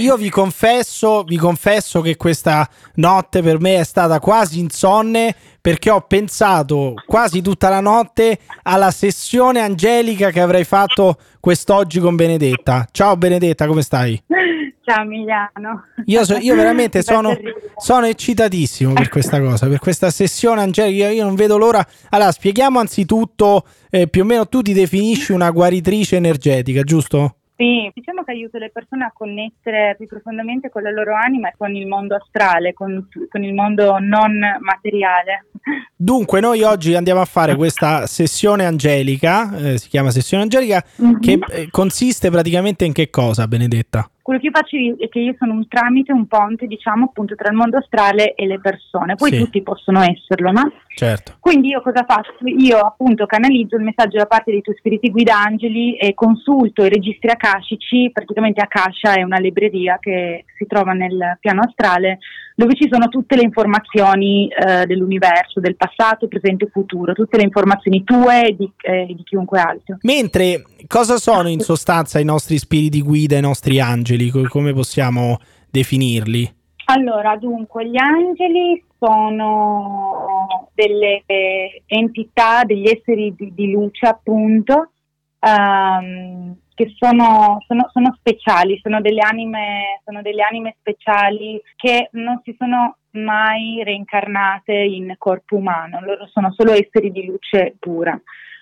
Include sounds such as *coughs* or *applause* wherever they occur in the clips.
Io vi confesso, vi confesso che questa notte per me è stata quasi insonne perché ho pensato quasi tutta la notte alla sessione angelica che avrei fatto quest'oggi con Benedetta. Ciao Benedetta, come stai? Ciao Emiliano. Io, so, io veramente *laughs* sono, sono, eccitatissimo per questa cosa, per questa sessione angelica. Io non vedo l'ora. Allora, spieghiamo anzitutto, eh, più o meno tu ti definisci una guaritrice energetica, giusto? Sì, diciamo che aiuto le persone a connettere più profondamente con la loro anima e con il mondo astrale, con, con, il mondo non materiale. Dunque, noi oggi andiamo a fare questa sessione angelica, eh, si chiama sessione angelica, mm-hmm. che eh, consiste praticamente in che cosa, Benedetta? Quello che io faccio è che io sono un tramite, un ponte, diciamo, appunto, tra il mondo astrale e le persone. Poi sì. tutti possono esserlo, no? Certo. Quindi io cosa faccio? Io appunto canalizzo il messaggio da parte dei tuoi spiriti guida angeli e consulto i registri akashici, praticamente Akasha è una libreria che si trova nel piano astrale dove ci sono tutte le informazioni eh, dell'universo, del passato, presente e futuro, tutte le informazioni tue e di, eh, di chiunque altro. Mentre cosa sono in sostanza i nostri spiriti guida, i nostri angeli? Come possiamo definirli? Allora, dunque, gli angeli sono delle entità, degli esseri di, di luce, appunto, um, che sono, sono, sono, speciali, sono delle, anime, sono delle anime speciali che non si sono mai reincarnate in corpo umano, loro sono solo esseri di luce pura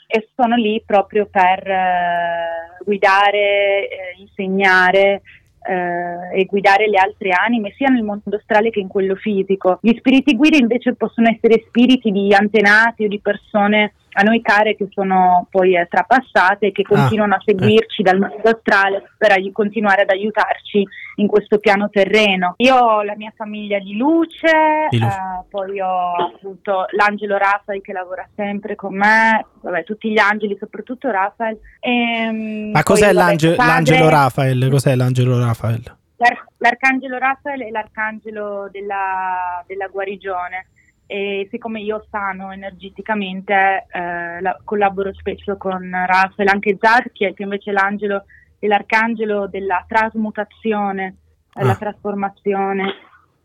e sono lì proprio per eh, guidare, eh, insegnare eh, e guidare le altre anime sia nel mondo astrale che in quello fisico. Gli spiriti guida invece possono essere spiriti di antenati o di persone a noi care che sono poi eh, trapassate e che ah, continuano ah, a seguirci eh. dal mondo astrale per ai- continuare ad aiutarci in questo piano terreno. Io ho la mia famiglia di luce, di luce. Eh, poi ho appunto l'angelo Rafael che lavora sempre con me, vabbè, tutti gli angeli, soprattutto Rafael. E, ehm, Ma cos'è l'ange- padre, l'angelo Rafael? Cos'è l'angelo Rafael? L'ar- l'arcangelo Rafael è l'arcangelo della, della guarigione e siccome io sano energeticamente eh, la, collaboro spesso con Rafael, anche Zadkiel che invece è l'angelo e l'arcangelo della trasmutazione, ah. la trasformazione.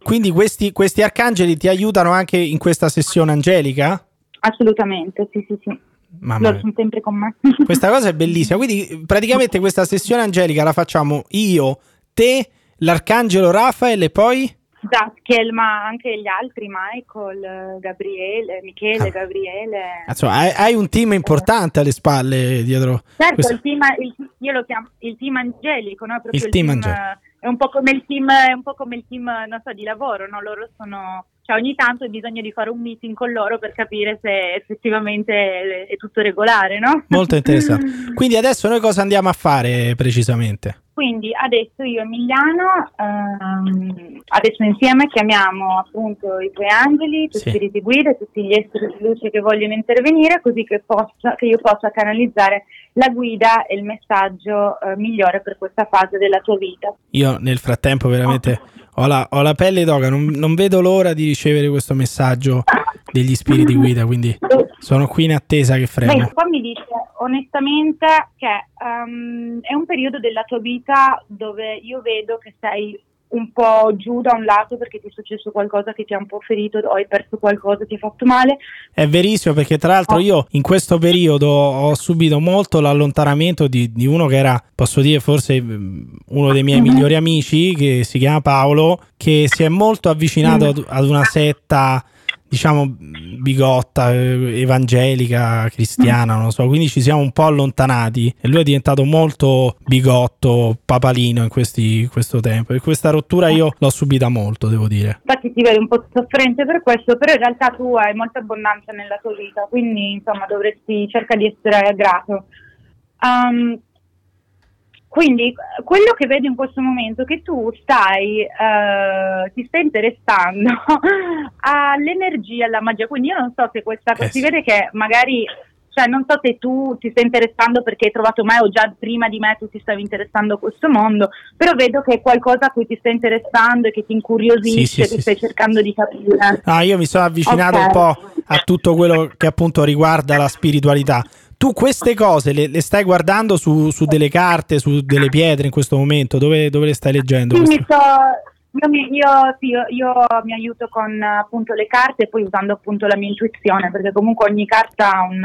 Quindi questi, questi arcangeli ti aiutano anche in questa sessione angelica? Assolutamente, sì, sì, sì. Mamma Loro sono sempre con me. *laughs* Questa cosa è bellissima. Quindi praticamente questa sessione angelica la facciamo io, te, l'arcangelo Rafael e poi? Zatkiel, ma anche gli altri, Michael, Gabriele, Michele, ah. Gabriele. Insomma, hai, hai, un team importante alle spalle dietro. Certo, questo. il team, il, io lo chiamo il team angelico, no? Proprio il, il team, angelico. È un po' come il team, è un po' come il team, non so, di lavoro, no? Loro sono cioè ogni tanto hai bisogno di fare un meeting con loro per capire se effettivamente è tutto regolare, no? Molto interessante. *laughs* Quindi adesso noi cosa andiamo a fare precisamente? Quindi adesso io e Emiliano, ehm, adesso insieme chiamiamo appunto i tuoi angeli, i tuoi sì. spiriti guida, tutti gli esseri di luce che vogliono intervenire, così che, possa, che io possa canalizzare la guida e il messaggio eh, migliore per questa fase della tua vita. Io nel frattempo veramente ho la, ho la pelle d'oca, non, non, vedo l'ora di ricevere questo messaggio *laughs* degli spiriti guida, quindi sono qui in attesa che. Beh, qua mi dice onestamente che um, è un periodo della tua vita dove io vedo che sei un po' giù da un lato perché ti è successo qualcosa che ti ha un po' ferito o hai perso qualcosa, ti ha fatto male. È verissimo perché tra l'altro oh. io in questo periodo ho subito molto l'allontanamento di, di uno che era, posso dire, forse mm, uno dei miei mm-hmm. migliori amici che si chiama Paolo, che si è molto avvicinato ad, ad una setta diciamo bigotta, eh, evangelica, cristiana, non lo so, quindi ci siamo un po' allontanati e lui è diventato molto bigotto, papalino in questi, questo tempo e questa rottura io l'ho subita molto, devo dire. Infatti ti vedi un po' sofferente per questo, però in realtà tu hai molta abbondanza nella tua vita, quindi insomma dovresti cercare di essere grato. Um, quindi quello che vedo in questo momento è che tu stai, eh, ti stai interessando *laughs* all'energia, alla magia, quindi io non so se questa cosa, eh si vede che magari, cioè non so se tu ti stai interessando perché hai trovato me o già prima di me tu ti stavi interessando a questo mondo, però vedo che è qualcosa a cui ti stai interessando e che ti incuriosisce, sì, sì, che sì, stai cercando di capire. Ah, io mi sono avvicinato okay. un po' a tutto quello che appunto riguarda la spiritualità tu queste cose le, le stai guardando su, su, delle carte, su delle pietre in questo momento? Dove, dove le stai leggendo? Sì, mi sto, io mi, io, io, io mi, aiuto con appunto le carte e poi usando appunto la mia intuizione, perché comunque ogni carta ha un.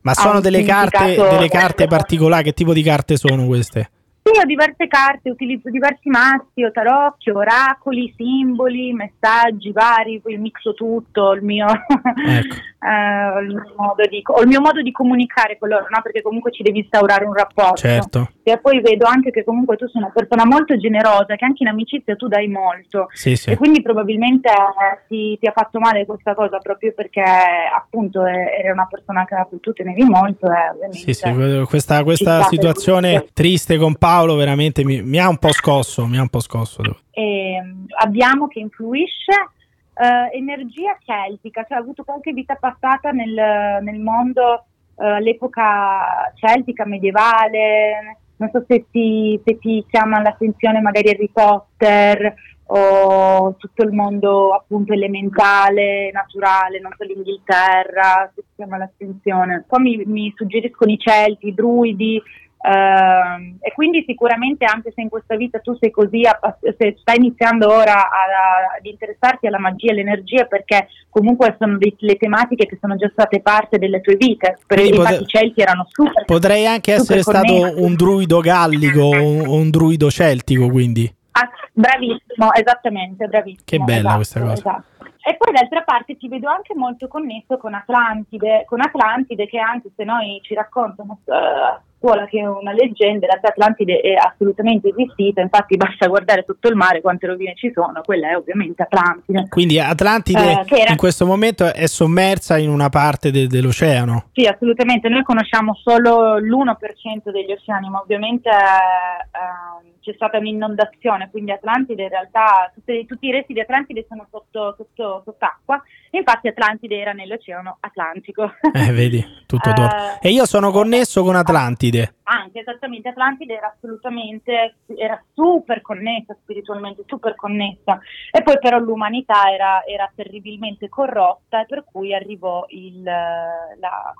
Ma sono delle carte, delle carte *laughs* particolari? Che tipo di carte sono queste? Sì, ho diverse carte, utilizzo diversi mazzi, ho tarocchi, oracoli, simboli, messaggi vari, poi mixo tutto, il mio, ecco. *laughs* eh, il mio modo di, il mio modo di comunicare con loro, no? perché comunque ci devi instaurare un rapporto. Certo. E poi vedo anche che comunque tu sei una persona molto generosa, che anche in amicizia tu dai molto. Sì, sì. E quindi probabilmente eh, ti, ti, ha fatto male questa cosa proprio perché appunto eri una persona che tu tenevi molto. E sì, sì, questa, questa situazione triste con Paolo veramente mi, mi, ha un po' scosso, mi ha un po' scosso. E, ehm, abbiamo che influisce uh, energia celtica, cioè ha avuto qualche vita passata nel, nel mondo uh, all'epoca celtica, medievale, non so se ti, se ti chiama l'attenzione magari Harry Potter o tutto il mondo appunto elementale, naturale, non so l'Inghilterra, se ti chiama l'attenzione. Poi mi, mi suggeriscono i Celti, i Druidi, Uh, e quindi sicuramente anche se in questa vita tu sei così, se stai iniziando ora a, ad interessarti alla magia e all'energia perché comunque sono dei, le tematiche che sono già state parte delle tue vite, per i potre- celti erano super Potrei anche essere connessi. stato un druido gallico o un, un, druido celtico quindi. Ah, bravissimo, esattamente, bravissimo. Che bella esatto, questa cosa. Esatto. E poi d'altra parte ti vedo anche molto connesso con Atlantide, con Atlantide che anche se noi ci raccontano uh, scuola che è una leggenda, la Atlantide è assolutamente esistita, infatti basta guardare sotto il mare quante rovine ci sono, quella è ovviamente Atlantide. Quindi Atlantide eh, era... in questo momento è sommersa in una parte de- dell'oceano? Sì, assolutamente, noi conosciamo solo l'1% degli oceani, ma ovviamente eh, c'è stata un'inondazione, quindi Atlantide in realtà, tutti, tutti i resti di Atlantide sono sotto, sotto, sott'acqua, infatti Atlantide era nell'oceano Atlantico. *laughs* Eh, vedi, tutto d'oro. Eh, e io sono connesso con Atlantide. Anche, esattamente, Atlantide era assolutamente, era super connessa spiritualmente, super connessa. E poi però l'umanità era, era terribilmente corrotta e per cui arrivò il, la,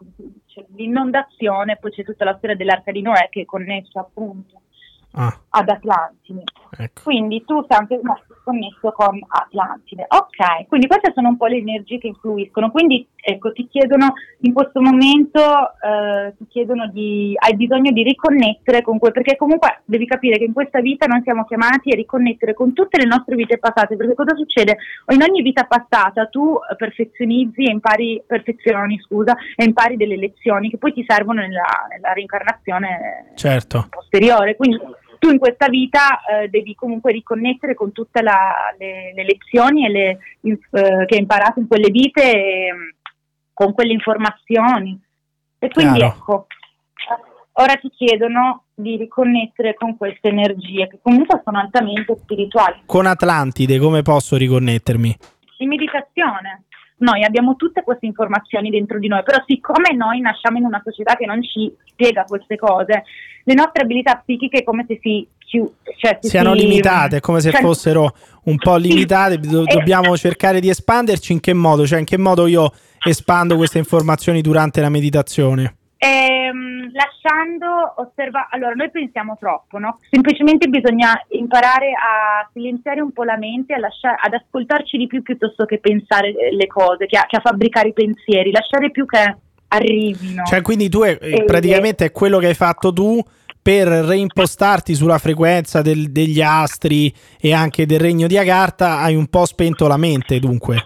l'inondazione, poi c'è tutta la storia dell'arca di Noè che è connessa appunto ah. ad Atlantide. Ecco. Quindi tu sei anche connesso con Atlantide. Ok, quindi queste sono un po' le energie che influiscono. Quindi ecco, ti chiedono in questo momento, eh, ti chiedono di, hai bisogno di riconnettere con quel, perché comunque devi capire che in questa vita non siamo chiamati a riconnettere con tutte le nostre vite passate, perché cosa succede? In ogni vita passata tu perfezionizzi e impari, perfezioni, scusa, e impari delle lezioni che poi ti servono nella, nella reincarnazione certo. posteriore. Quindi tu in questa vita eh, devi comunque riconnettere con tutte le, le, lezioni le, eh, che hai imparato in quelle vite, e, mm, con quelle informazioni. E quindi Chiaro. ecco, ora ti chiedono di riconnettere con queste energie che comunque sono altamente spirituali. Con Atlantide come posso riconnettermi? In meditazione noi abbiamo tutte queste informazioni dentro di noi, però siccome noi nasciamo in una società che non ci spiega queste cose, le nostre abilità psichiche è come se si... Cioè, si siano si, limitate, come se cioè, fossero un po' limitate, do- dobbiamo cercare di espanderci in che modo? Cioè in che modo io espando queste informazioni durante la meditazione? Ehm, lasciando osservare, allora noi pensiamo troppo, no? Semplicemente bisogna imparare a silenziare un po' la mente, a lasciare, ad ascoltarci di più piuttosto che pensare le cose, che a, che a fabbricare i pensieri, lasciare più che arrivino. Cioè, quindi tu è, e, praticamente è quello che hai fatto tu per reimpostarti sulla frequenza del, degli astri e anche del regno di Agartha, hai un po' spento la mente, dunque.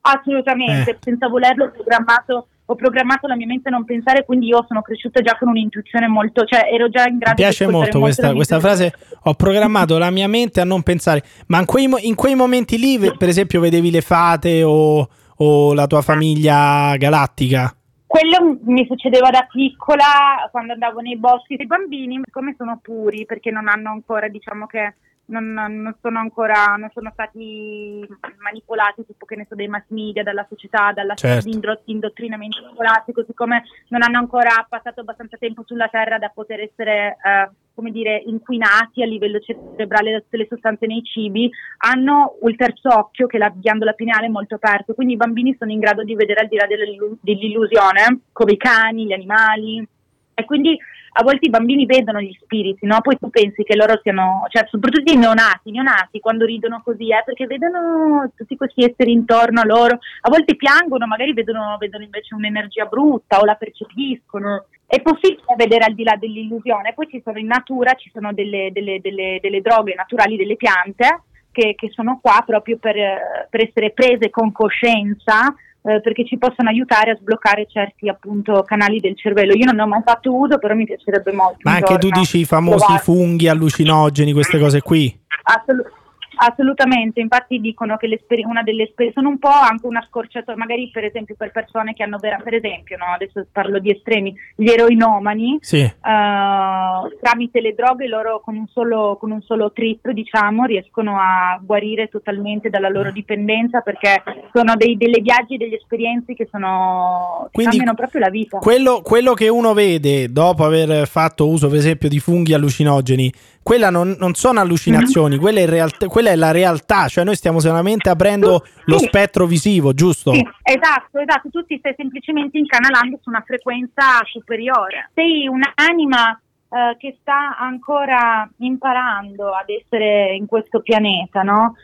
Assolutamente, eh. senza volerlo programmato ho programmato la mia mente a non pensare, quindi io sono cresciuta già con un'intuizione molto, cioè ero già in grado Mi piace molto questa, questa frase, ho programmato la mia mente a non pensare, ma in quei, in quei momenti lì, per esempio, vedevi le fate o, o la tua famiglia galattica? Quello mi succedeva da piccola quando andavo nei boschi. I bambini, come sono puri, perché non hanno ancora, diciamo che non, non, sono ancora non sono stati manipolati tipo che ne so dei mass media dalla società dalla certo. indottrinamento scolastico siccome non hanno ancora passato abbastanza tempo sulla terra da poter essere eh, come dire inquinati a livello cerebrale da tutte le sostanze nei cibi hanno il terzo occhio che è la ghiandola pineale molto aperto quindi i bambini sono in grado di vedere al di là dell'illusione come i cani gli animali E quindi a volte i bambini vedono gli spiriti, no? Poi tu pensi che loro siano, cioè soprattutto i neonati, i neonati quando ridono così, eh, perché vedono tutti questi esseri intorno a loro, a volte piangono, magari vedono, vedono invece un'energia brutta o la percepiscono. È possibile vedere al di là dell'illusione, poi ci sono in natura, ci sono delle, delle, delle, delle droghe naturali, delle piante che, che sono qua proprio per, per essere prese con coscienza eh, perché ci possono aiutare a sbloccare certi appunto canali del cervello. Io non ne ho mai fatto uso, però mi piacerebbe molto. Ma anche tu dici i famosi provare. funghi allucinogeni, queste cose qui? Assolutamente. Assolutamente, infatti dicono che una delle esperienze sono un po' anche una scorciatoia, magari per esempio per persone che hanno vera, per esempio, no? adesso parlo di estremi, gli eroinomani, sì. uh, tramite le droghe loro con un, solo, con un solo trip diciamo riescono a guarire totalmente dalla loro dipendenza perché sono dei, delle viaggi, delle esperienze che sono Quindi, cambiano proprio la vita. Quello, quello che uno vede dopo aver fatto uso per esempio di funghi allucinogeni quella non, non sono allucinazioni, mm-hmm. quella, è realtà, quella, è la realtà, cioè noi stiamo solamente aprendo tu, lo sì. spettro visivo, giusto? Sì, esatto, esatto, tu ti stai semplicemente incanalando su una frequenza superiore. Sei un'anima eh, che sta ancora imparando ad essere in questo pianeta, no?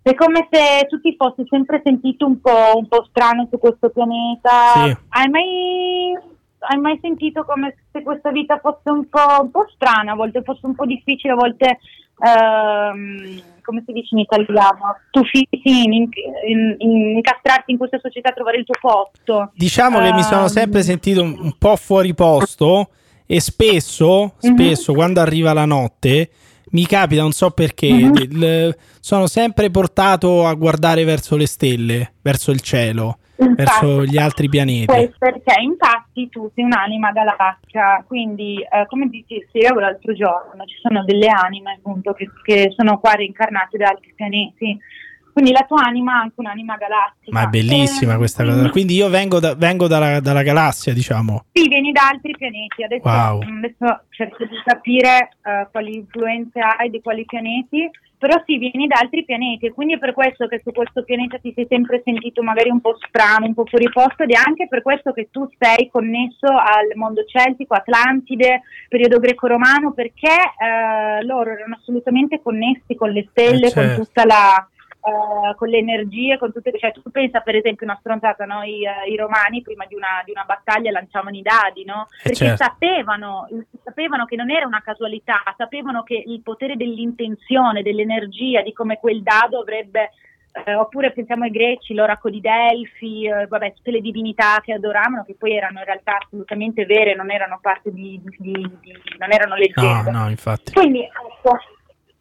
È come se tu ti fossi sempre sentito un po', un po strano su questo pianeta. Sì. Hai mai hai mai sentito come se questa vita fosse un po', un po strana, a volte fosse un po' difficile, a volte, ehm, come si dice in italiano, tu in, in, in, incastrarti in questa società, trovare il tuo posto? Diciamo che mi sono ehm, sempre sentito un, un po' fuori posto e spesso, mhm. spesso mm-hmm. quando arriva la notte mi capita, non so perché, mm-hmm. il, sono sempre portato a guardare verso le stelle, verso il cielo infatti, verso gli altri pianeti. Perché infatti tu sei un'anima galattica, quindi eh, come spiegavo l'altro giorno, ci sono delle anime appunto che, che sono qua reincarnate da altri pianeti. Quindi la tua anima è anche un'anima galattica. Ma è bellissima eh, questa cosa. Quindi io vengo, da, vengo dalla, dalla, galassia, diciamo. Sì, vieni da altri pianeti. Adesso, wow. adesso cerco di capire uh, quali influenze hai di quali pianeti però sì, vieni da altri pianeti e quindi è per questo che su questo pianeta ti sei sempre sentito magari un po' strano, un po' fuori posto ed è anche per questo che tu sei connesso al mondo celtico, Atlantide, periodo greco-romano, perché eh, loro erano assolutamente connessi con le stelle, eh certo. con tutta la eh, con le energie, con tutte, cioè tu pensa per esempio una stronzata, no? I, uh, I, romani prima di una, di una, battaglia lanciavano i dadi, no? Eh, Perché certo. sapevano, sapevano che non era una casualità, sapevano che il potere dell'intenzione, dell'energia, di come quel dado avrebbe eh, oppure pensiamo ai greci, l'oracolo di Delfi, eh, vabbè, tutte le divinità che adoravano, che poi erano in realtà assolutamente vere, non erano parte di, di, di, di non erano leggende. No, no, infatti. Quindi, ecco,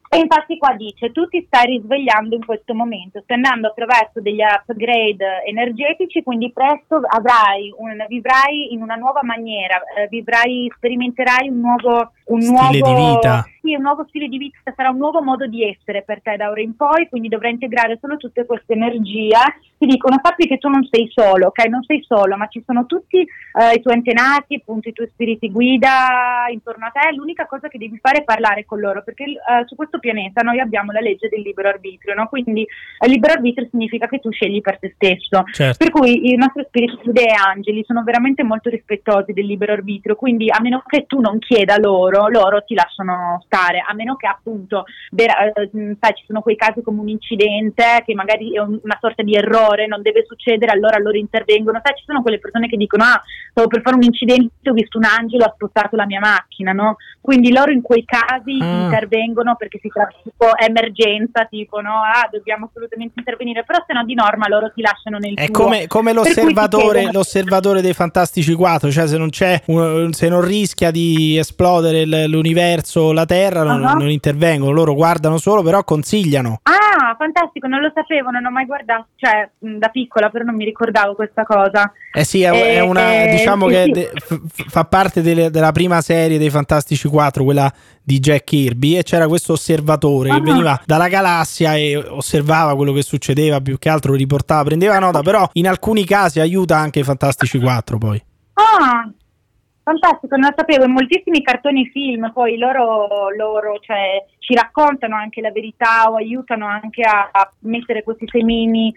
e infatti qua dice, tu ti stai risvegliando in questo momento, stai andando attraverso degli upgrade energetici, quindi presto avrai un, vivrai in una nuova maniera, eh, vivrai, sperimenterai un nuovo, un stile nuovo, di vita. Sì, un nuovo stile di vita, sarà un nuovo modo di essere per te da ora in poi, quindi dovrai integrare solo tutte queste energie. Ti dicono, sappi che tu non sei solo, ok? Non sei solo, ma ci sono tutti eh, i tuoi antenati, appunto i tuoi spiriti guida intorno a te, l'unica cosa che devi fare è parlare con loro, perché eh, su questo pianeta noi abbiamo la legge del libero arbitrio, no? quindi il libero arbitrio significa che tu scegli per te stesso, certo. per cui i nostri spiriti e angeli sono veramente molto rispettosi del libero arbitrio, quindi a meno che tu non chieda loro, loro ti lasciano stare, a meno che appunto vera, eh, sai, ci sono quei casi come un incidente che magari è un, una sorta di errore, non deve succedere, allora loro intervengono, sai, ci sono quelle persone che dicono ah, stavo per fare un incidente, ho visto un angelo, ha spostato la mia macchina, no? Quindi loro in quei casi ah. intervengono perché si tratta di tipo emergenza, tipo no, ah, dobbiamo assolutamente intervenire, però se no di norma loro ti lasciano nel È tuo. come, come l'osservatore, l'osservatore, dei Fantastici 4, cioè se non c'è, se non rischia di esplodere l'universo, la Terra, non, uh-huh. non intervengono, loro guardano solo, però consigliano. Ah, fantastico, non lo sapevo, non ho mai guardato, cioè da piccola però non mi ricordavo questa cosa. Eh sì, è, è una, eh, diciamo sì, che sì. De, f- fa parte delle, della prima serie dei Fantastici 4, quella di Jack Kirby, e c'era questo osservatore uh-huh. che veniva dalla galassia e osservava quello che succedeva, più che altro riportava, prendeva nota, però in alcuni casi aiuta anche i Fantastici 4 poi. Ah, Fantastico, non lo sapevo, in moltissimi cartoni film poi loro, loro cioè, ci raccontano anche la verità o aiutano anche a, a mettere questi semini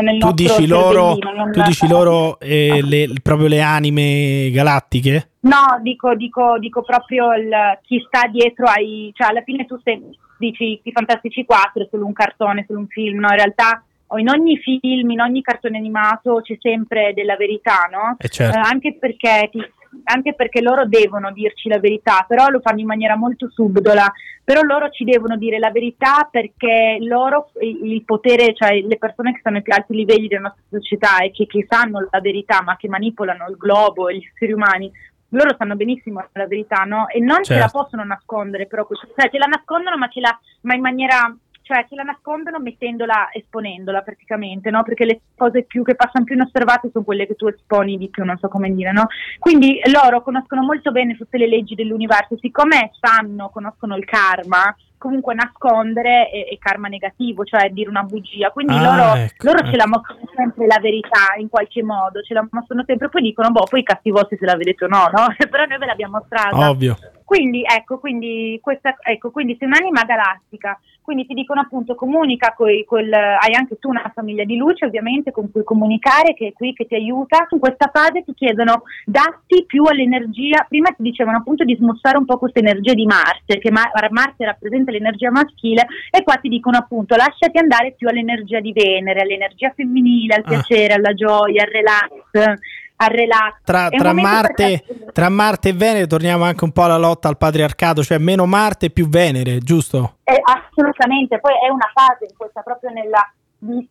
nel tu dici loro, tu dici loro eh, le, proprio le anime galattiche? No, dico, dico, dico proprio il, chi sta dietro ai... cioè alla fine tu sei, dici i Fantastici 4 è solo un cartone, solo un film, no? In realtà in ogni film, in ogni cartone animato c'è sempre della verità, no? Eh certo. eh, anche perché ti anche perché loro devono dirci la verità, però lo fanno in maniera molto subdola, però loro ci devono dire la verità perché loro, il potere, cioè le persone che stanno ai più alti livelli della nostra società e che, che sanno la verità ma che manipolano il globo e gli esseri umani, loro sanno benissimo la verità, no? E non certo. ce la certo. possono nascondere, però, cioè ce la nascondono ma, ce la, ma in maniera cioè ce la nascondono mettendola, esponendola praticamente, no? Perché le cose più, che passano più inosservate sono quelle che tu esponi di più, non so come dire, no? Quindi loro conoscono molto bene tutte le leggi dell'universo, siccome sanno, conoscono il karma, comunque nascondere è, è, karma negativo, cioè dire una bugia. Quindi ah, loro, ecco, loro ecco. ce la mostrano sempre la verità in qualche modo, ce la mostrano sempre, poi dicono, boh, poi vostri se la vedete o no, no? *laughs* Però noi ve l'abbiamo mostrata. Ovvio. Quindi, ecco, quindi, questa, ecco, quindi sei un'anima galattica, quindi ti dicono appunto comunica, coi, col, hai anche tu una famiglia di luce ovviamente con cui comunicare che è qui che ti aiuta. In questa fase ti chiedono datti più all'energia, prima ti dicevano appunto di smussare un po' questa energia di Marte, che Ma- Marte rappresenta l'energia maschile e qua ti dicono appunto lasciati andare più all'energia di Venere, all'energia femminile, al ah. piacere, alla gioia, al relax al relax. Tra, tra, Marte, per... tra, Marte, e Venere torniamo anche un po' alla lotta al patriarcato, cioè meno Marte più Venere, giusto? Eh, assolutamente, poi è una fase in questa proprio nella,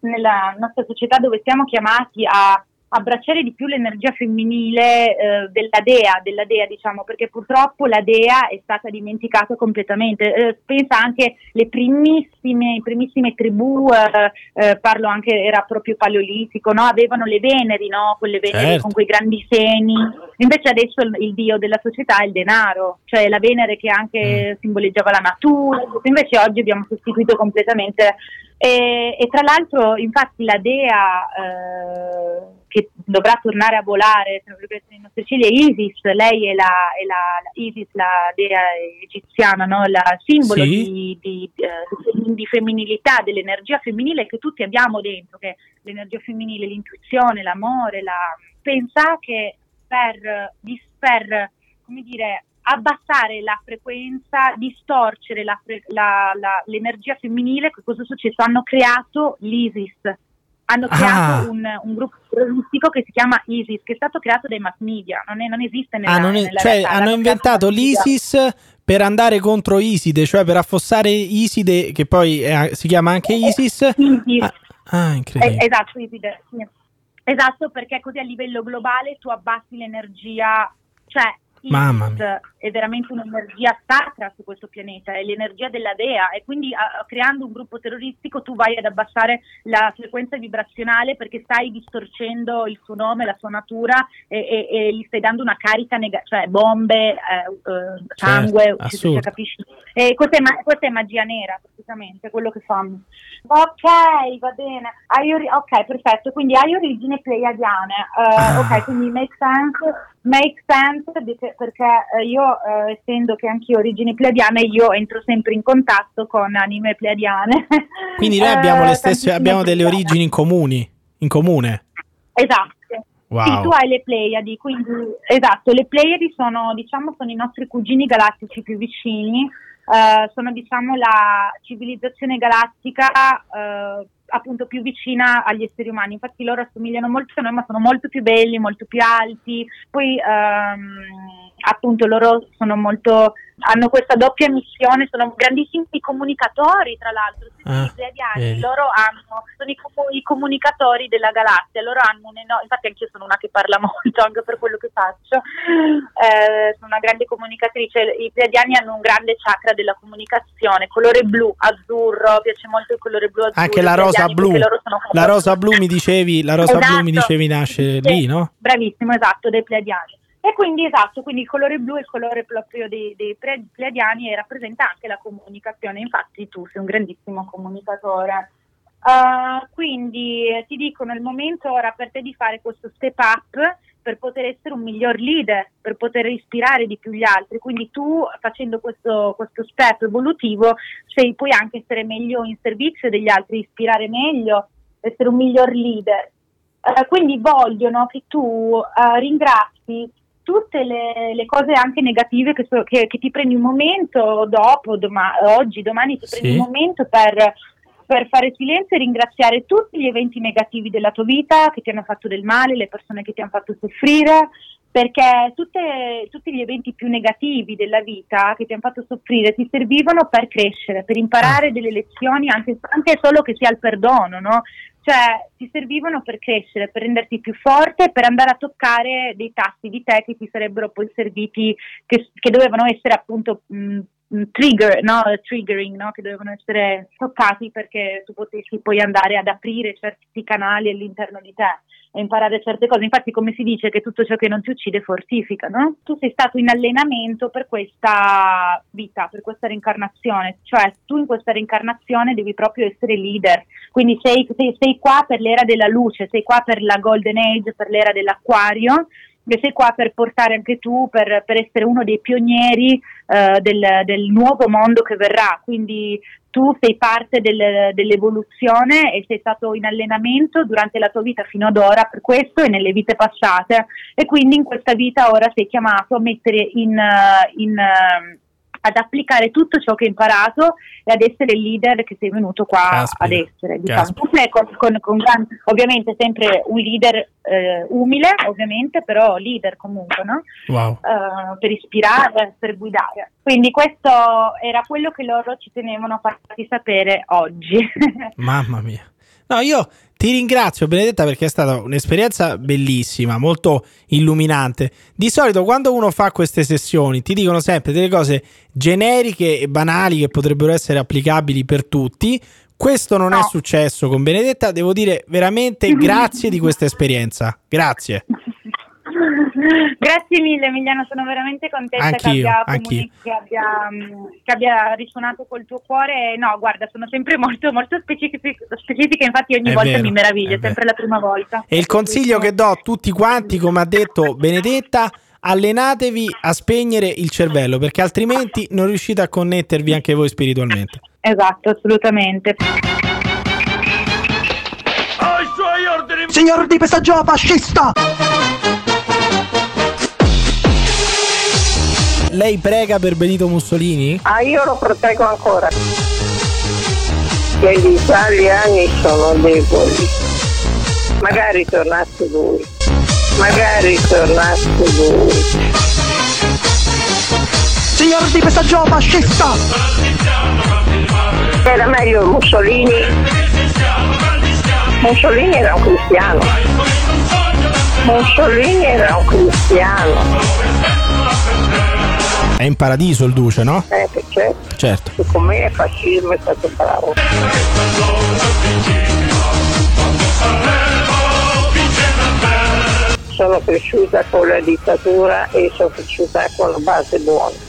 nella nostra società dove siamo chiamati a abbracciare di più l'energia femminile eh, della dea, della dea diciamo, perché purtroppo la dea è stata dimenticata completamente. Eh, pensa anche le primissime, primissime tribù, eh, eh, parlo anche, era proprio paleolitico, no? avevano le veneri, no? quelle veneri certo. con quei grandi seni, invece adesso il, il, dio della società è il denaro, cioè la Venere che anche mm. simboleggiava la natura, invece oggi abbiamo sostituito completamente e, e, tra l'altro, infatti, la dea eh, che dovrà tornare a volare tra virgolette nei nostri cieli è Isis, lei è la, è la, la Isis, la dea egiziana, no? la simbolo sì. di, di, di, di, femminilità, dell'energia femminile che tutti abbiamo dentro, che l'energia femminile, l'intuizione, l'amore, la... pensa che per, per come dire, abbassare la frequenza, distorcere la fre- la, la, l'energia femminile, che cosa è successo? Hanno creato l'ISIS, hanno ah. creato un, un, gruppo terroristico che si chiama ISIS, che è stato creato dai mass media, non, è, non esiste nella, ah, non è, nella cioè, realtà, hanno inventato l'ISIS per andare contro Iside, cioè per affossare Iside, che poi è, si chiama anche eh, ISIS. ISIS. Ah, ah, incredibile. Eh, esatto, Iside, sì. Esatto, perché così a livello globale tu abbassi l'energia, cioè Mamma mia. è veramente un'energia sacra su questo pianeta, è l'energia della dea e quindi uh, creando un gruppo terroristico tu vai ad abbassare la frequenza vibrazionale perché stai distorcendo il suo nome, la sua natura e, e, e gli stai dando una carica negativa, cioè bombe, eh, uh, sangue, certo, capisci? E questa è, ma- questa è, magia nera praticamente, quello che fanno. Ok, va bene. Ori- ok, perfetto, quindi hai origini pleiadiane, uh, ah. ok, quindi make sense make sense perché eh, io, eh, essendo che anche io ho origini pleiadiane, io entro sempre in contatto con anime pleiadiane. *laughs* Quindi noi abbiamo, le stesse, abbiamo delle origini in, comuni, in comune. Esatto. Wow. Sì, tu hai le Pleiadi, quindi esatto, le Pleiadi sono, diciamo, sono i nostri cugini galattici più vicini, uh, sono diciamo la civilizzazione galattica uh, appunto più vicina agli esseri umani. Infatti loro assomigliano molto a noi, ma sono molto più belli, molto più alti. Poi um, appunto loro sono molto hanno questa doppia missione, sono grandissimi comunicatori tra l'altro, ah, i pleiadiani, loro hanno, sono i, i, comunicatori della galassia, loro hanno un enorme, infatti anch'io sono una che parla *laughs* molto anche per quello che faccio, eh, sono una grande comunicatrice, i pleiadiani hanno un grande chakra della comunicazione, colore blu, azzurro, piace molto il colore blu azzurro. Anche la rosa blu, la rosa blu mi dicevi, la rosa esatto. blu mi dicevi nasce sì, lì, no? Bravissimo, esatto, dei pleiadiani. E quindi esatto, quindi il colore blu è il colore proprio dei, dei pleiadiani e rappresenta anche la comunicazione, infatti tu sei un grandissimo comunicatore. Uh, quindi ti dico nel momento ora per te di fare questo step up per poter essere un miglior leader, per poter ispirare di più gli altri. Quindi tu facendo questo, questo step evolutivo sei, puoi anche essere meglio in servizio degli altri, ispirare meglio essere un miglior leader. Uh, quindi vogliono che tu uh, ringrazi tutte le, le, cose anche negative che, so, che, che, ti prendi un momento dopo, doma, oggi, domani ti prendi sì. un momento per, per, fare silenzio e ringraziare tutti gli eventi negativi della tua vita che ti hanno fatto del male, le persone che ti hanno fatto soffrire, perché tutte, tutti gli eventi più negativi della vita che ti hanno fatto soffrire ti servivano per crescere, per imparare ah. delle lezioni, anche, anche solo che sia il perdono, no? Cioè ti servivano per crescere, per renderti più forte, per andare a toccare dei tasti di te che ti sarebbero poi serviti, che, che dovevano essere appunto mh, trigger, no? triggering, no? che dovevano essere toccati perché tu potessi poi andare ad aprire certi canali all'interno di te e imparare certe cose. Infatti, come si dice che tutto ciò che non ti uccide fortifica, no? Tu sei stato in allenamento per questa vita, per questa reincarnazione, cioè tu in questa reincarnazione devi proprio essere leader. Quindi sei, sei, sei qua per l'era della luce, sei qua per la golden age, per l'era dell'acquario che sei qua per portare anche tu, per, per essere uno dei pionieri eh, del, del, nuovo mondo che verrà. Quindi tu sei parte del, dell'evoluzione e sei stato in allenamento durante la tua vita fino ad ora per questo e nelle vite passate e quindi in questa vita ora sei chiamato a mettere in, in ad applicare tutto ciò che hai imparato e ad essere il leader che sei venuto qua Caspita. ad essere. Diciamo. Con, con, con ovviamente sempre un leader eh, umile, ovviamente, però leader comunque, no? wow. uh, per ispirare, per guidare. Quindi questo era quello che loro ci tenevano a farti sapere oggi. Mamma mia. No, io ti ringrazio Benedetta perché è stata un'esperienza bellissima, molto illuminante. Di solito quando uno fa queste sessioni ti dicono sempre delle cose generiche e banali che potrebbero essere applicabili per tutti. Questo non no. è successo con Benedetta, devo dire veramente *laughs* grazie di questa esperienza. Grazie. *laughs* Grazie mille Emiliano, sono veramente contenta anch'io, che, abbia comuni- che, abbia, che abbia, risuonato col tuo cuore. No, guarda, sono sempre molto, molto specifiche, specifiche infatti ogni è volta vero, mi meraviglio, è sempre vero. la prima volta. E il consiglio che do a tutti quanti, come ha detto Benedetta, allenatevi a spegnere il cervello perché altrimenti non riuscite a connettervi anche voi spiritualmente. Esatto, assolutamente. Signor di Pestaggio fascista! Lei prega per Benito Mussolini? Ah, io lo proteggo ancora. Che gli italiani sono deboli. Magari tornasse lui. Magari tornasse lui. Signor di Pestaggio fascista! Era meglio Mussolini. Mussolini era un cristiano. Mussolini era un cristiano. È in paradiso il duce, no? Eh, certo. Certo. Secondo me è fascismo, è stato bravo. Sono cresciuta con la dittatura e sono cresciuta con la base buona.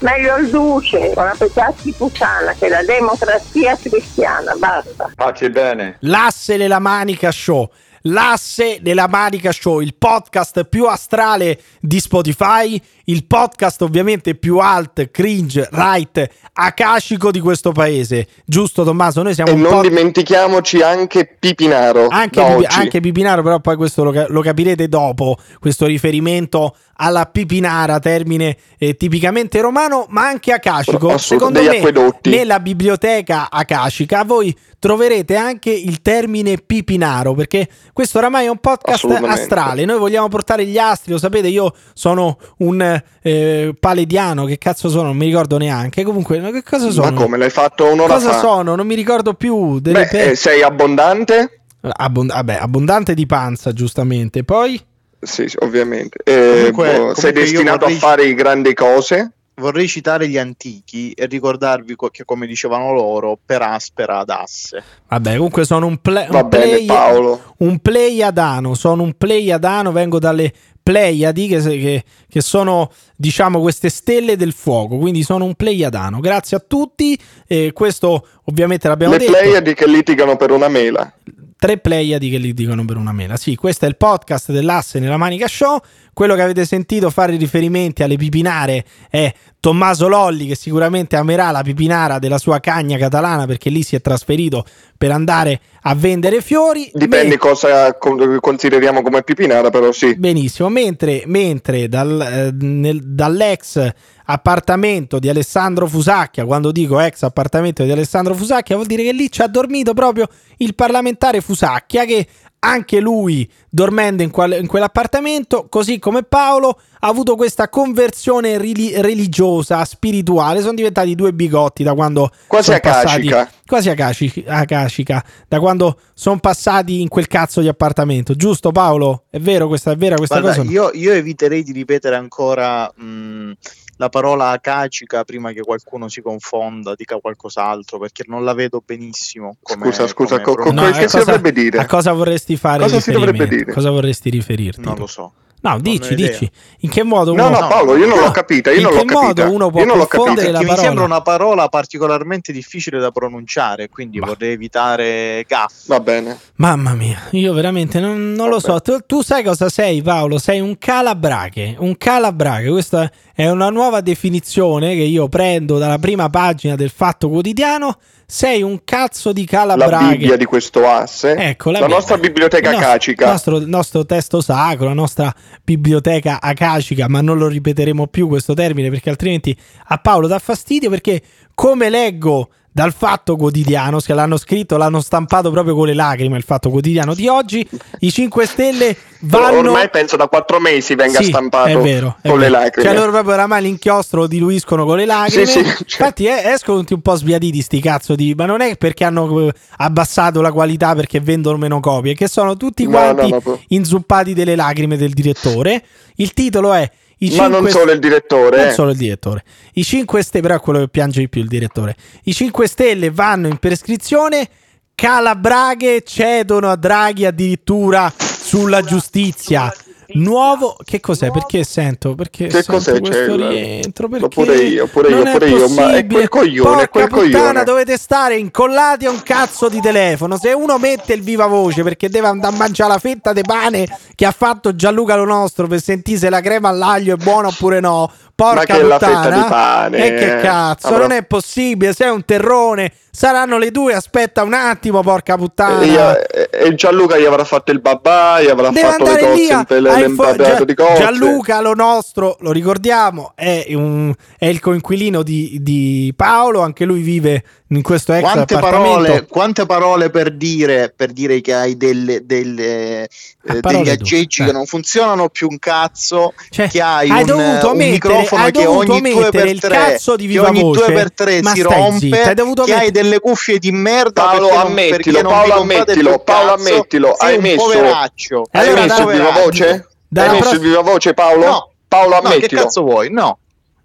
Meglio il duce, con la pezzassi puttana, che la democrazia cristiana, basta. Pace bene. L'asse della manica show l'asse della Manica Show, il podcast più astrale di Spotify, il podcast ovviamente più alt, cringe, right, akashico di questo paese. Giusto Tommaso? Noi siamo e un non pod... dimentichiamoci anche Pipinaro. Anche, Pipi, anche Pipinaro, però poi questo lo, lo, capirete dopo, questo riferimento alla Pipinara, termine eh, tipicamente romano, ma anche akashico. Secondo me acquedotti. nella biblioteca akashica voi troverete anche il termine Pipinaro, perché questo oramai è un podcast astrale. Noi vogliamo portare gli astri, lo sapete, io sono un eh, palediano, che cazzo sono? Non mi ricordo neanche. Comunque, che cosa sono? Ma come l'hai fatto un'ora cosa fa? sono? Non mi ricordo più. Beh, pe- eh, sei abbondante? Abbond- vabbè, abbondante di panza, giustamente. Poi? Sì, sì ovviamente. Eh, comunque, boh, comunque sei destinato vorrei... a fare grandi cose? Vorrei citare gli antichi e ricordarvi che, come dicevano loro, per aspera ad asse. Vabbè, comunque sono un, ple- un, bene, play- un pleiadano, sono un pleiadano, vengo dalle Pleiadi che, che, che, sono diciamo queste stelle del fuoco quindi sono un Pleiadano grazie a tutti e questo ovviamente l'abbiamo le detto. Le Pleiadi che litigano per una mela tre pleiadi che li dicono per una mela. Sì, questo è il podcast dell'asse nella manica show. Quello che avete sentito fare riferimenti alle pipinare è Tommaso Lolli, che sicuramente amerà la pipinara della sua cagna catalana perché lì si è trasferito per andare a vendere fiori. Dipende Beh, cosa consideriamo come pipinara, però sì. Benissimo, mentre, mentre dal, eh, nel, dall'ex appartamento di Alessandro Fusacchia, quando dico ex appartamento di Alessandro Fusacchia vuol dire che lì ci ha dormito proprio il parlamentare Fusacchia che anche lui dormendo in, qual- in, quell'appartamento, così come Paolo, ha avuto questa conversione rili- religiosa, spirituale. Sono diventati due bigotti da quando quasi a passati, quasi a Cacica, da quando sono passati in quel cazzo di appartamento. Giusto, Paolo? È vero questa, è vera questa Guarda, cosa? Io, io, eviterei di ripetere ancora. Mh, la parola acacica prima che qualcuno si confonda, dica qualcos'altro, perché non la vedo benissimo. Come, scusa, scusa, come co- co- no, che cosa, si dovrebbe dire? A cosa vorresti fare? Cosa si dovrebbe dire? Cosa vorresti riferirti? Non lo so. No, dici, dici. In che modo uno... No, no, Paolo, io non no. l'ho capita. Io in non che l'ho capita. modo uno può confondere la parola? Mi sembra una parola particolarmente difficile da pronunciare, quindi bah. vorrei evitare gaff. Va bene. Mamma mia, io veramente non, non lo so. Tu, tu, sai cosa sei, Paolo? Sei un calabrache. Un calabrache. Questa è una nuova definizione che io prendo dalla prima pagina del Fatto Quotidiano sei un cazzo di calabraghe. La Bibbia di questo asse. Ecco, la, la nostra biblioteca acacica. Il nostro, nostro, testo sacro, la nostra biblioteca acacica, ma non lo ripeteremo più questo termine perché altrimenti a Paolo dà fastidio perché come leggo dal Fatto Quotidiano, che l'hanno scritto, l'hanno stampato proprio con le lacrime, il Fatto Quotidiano di oggi, i 5 Stelle vanno... Ormai penso da 4 mesi venga sì, stampato è vero, con le lacrime. Cioè loro proprio oramai l'inchiostro lo diluiscono con le lacrime. Sì, sì, Infatti eh, escono tutti un po' sbiaditi sti cazzo di... Ma non è perché hanno eh, abbassato la qualità perché vendono meno copie, che sono tutti quanti no, no, no, inzuppati delle lacrime del direttore. Il titolo è i Ma non solo il direttore. Non eh. solo il direttore. I 5 Stelle, però è quello che piange di più il direttore. I 5 Stelle vanno in prescrizione. Calabraghe cedono a Draghi addirittura sulla giustizia. Nuovo, che cos'è? Perché sento? Perché che sento cos'è? questo rientro? Perché pure io, pure io, pure io, ma è quel coglione, Porca è quel puttana, coglione. dovete stare incollati a un cazzo di telefono. Se uno mette il viva voce perché deve andare a mangiare la fetta di pane che ha fatto Gianluca Lo Nostro per sentire se la crema all'aglio è buona oppure no, Porca che puttana. di pane. E che cazzo, Avrò... non è possibile, sei un terrone. Saranno le due, aspetta un attimo, porca puttana. E, e Gianluca gli avrà fatto il babà, gli avrà Deve fatto le cozze per l'empatato di cozze. Gianluca, lo nostro, lo ricordiamo, è, un, è il coinquilino di, di, Paolo, anche lui vive in questo ex quante. Parole, quante parole per dire, per dire che hai delle, delle, eh, degli aggeggi che non funzionano più un cazzo, cioè, che hai, hai un, dovuto un mettere, microfono hai che ogni 2 per 3 cazzo di viva ogni voce. 2 per 3 si rompe, zitto, hai che mettere... hai delle cuffie di merda Paolo perché ammettilo, non, Paolo ammettilo, Paolo ammettilo, hai un messo, poveraccio. hai Allora, messo il viva voce? Hai messo il viva voce Paolo? No. Paolo No, che ammettilo. cazzo vuoi? No.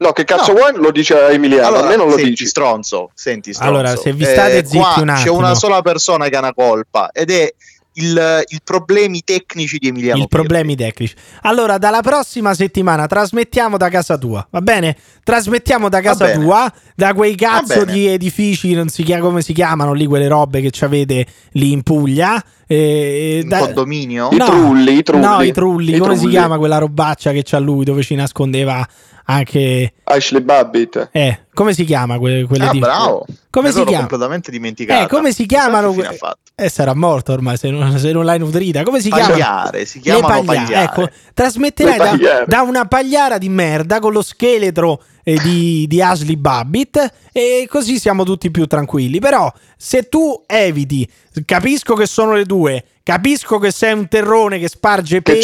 No, che cazzo No. vuoi? Lo dice Emiliano, Allora, a me non lo senti, dici. stronzo, senti stronzo. Allora, se vi state Eh, zitti qua un C'è attimo. una sola persona che ha una colpa ed è il, il problemi tecnici di Emiliano. Il Pirri. problemi tecnici. Allora, dalla prossima settimana trasmettiamo da casa tua, va bene? Trasmettiamo da casa tua, da quei cazzo di edifici, non si chiama come si chiamano lì quelle robe che avete lì in Puglia. eh, In da- condominio? I trulli, i trulli. No, i trulli, I come si trulli. chiama quella robaccia che c'ha lui dove ci nascondeva anche... Ashley Babbitt. Eh, come si chiama que- quelle Ah, di... bravo. Come Me si chiama? completamente dimenticato. Eh, come si chiamano? Fine ha fatto? Eh, sarà morto ormai se non, se non l'hai nutrita. Come si chiama? Pagliare, si chiamano Le paglia- pagliare. Ecco, trasmetterai da, pagliare. da una pagliara di merda con lo scheletro eh, di, di Ashley Babbitt e così siamo tutti più tranquilli. Però se tu eviti, capisco che sono le due, capisco che sei un terrone che sparge peli,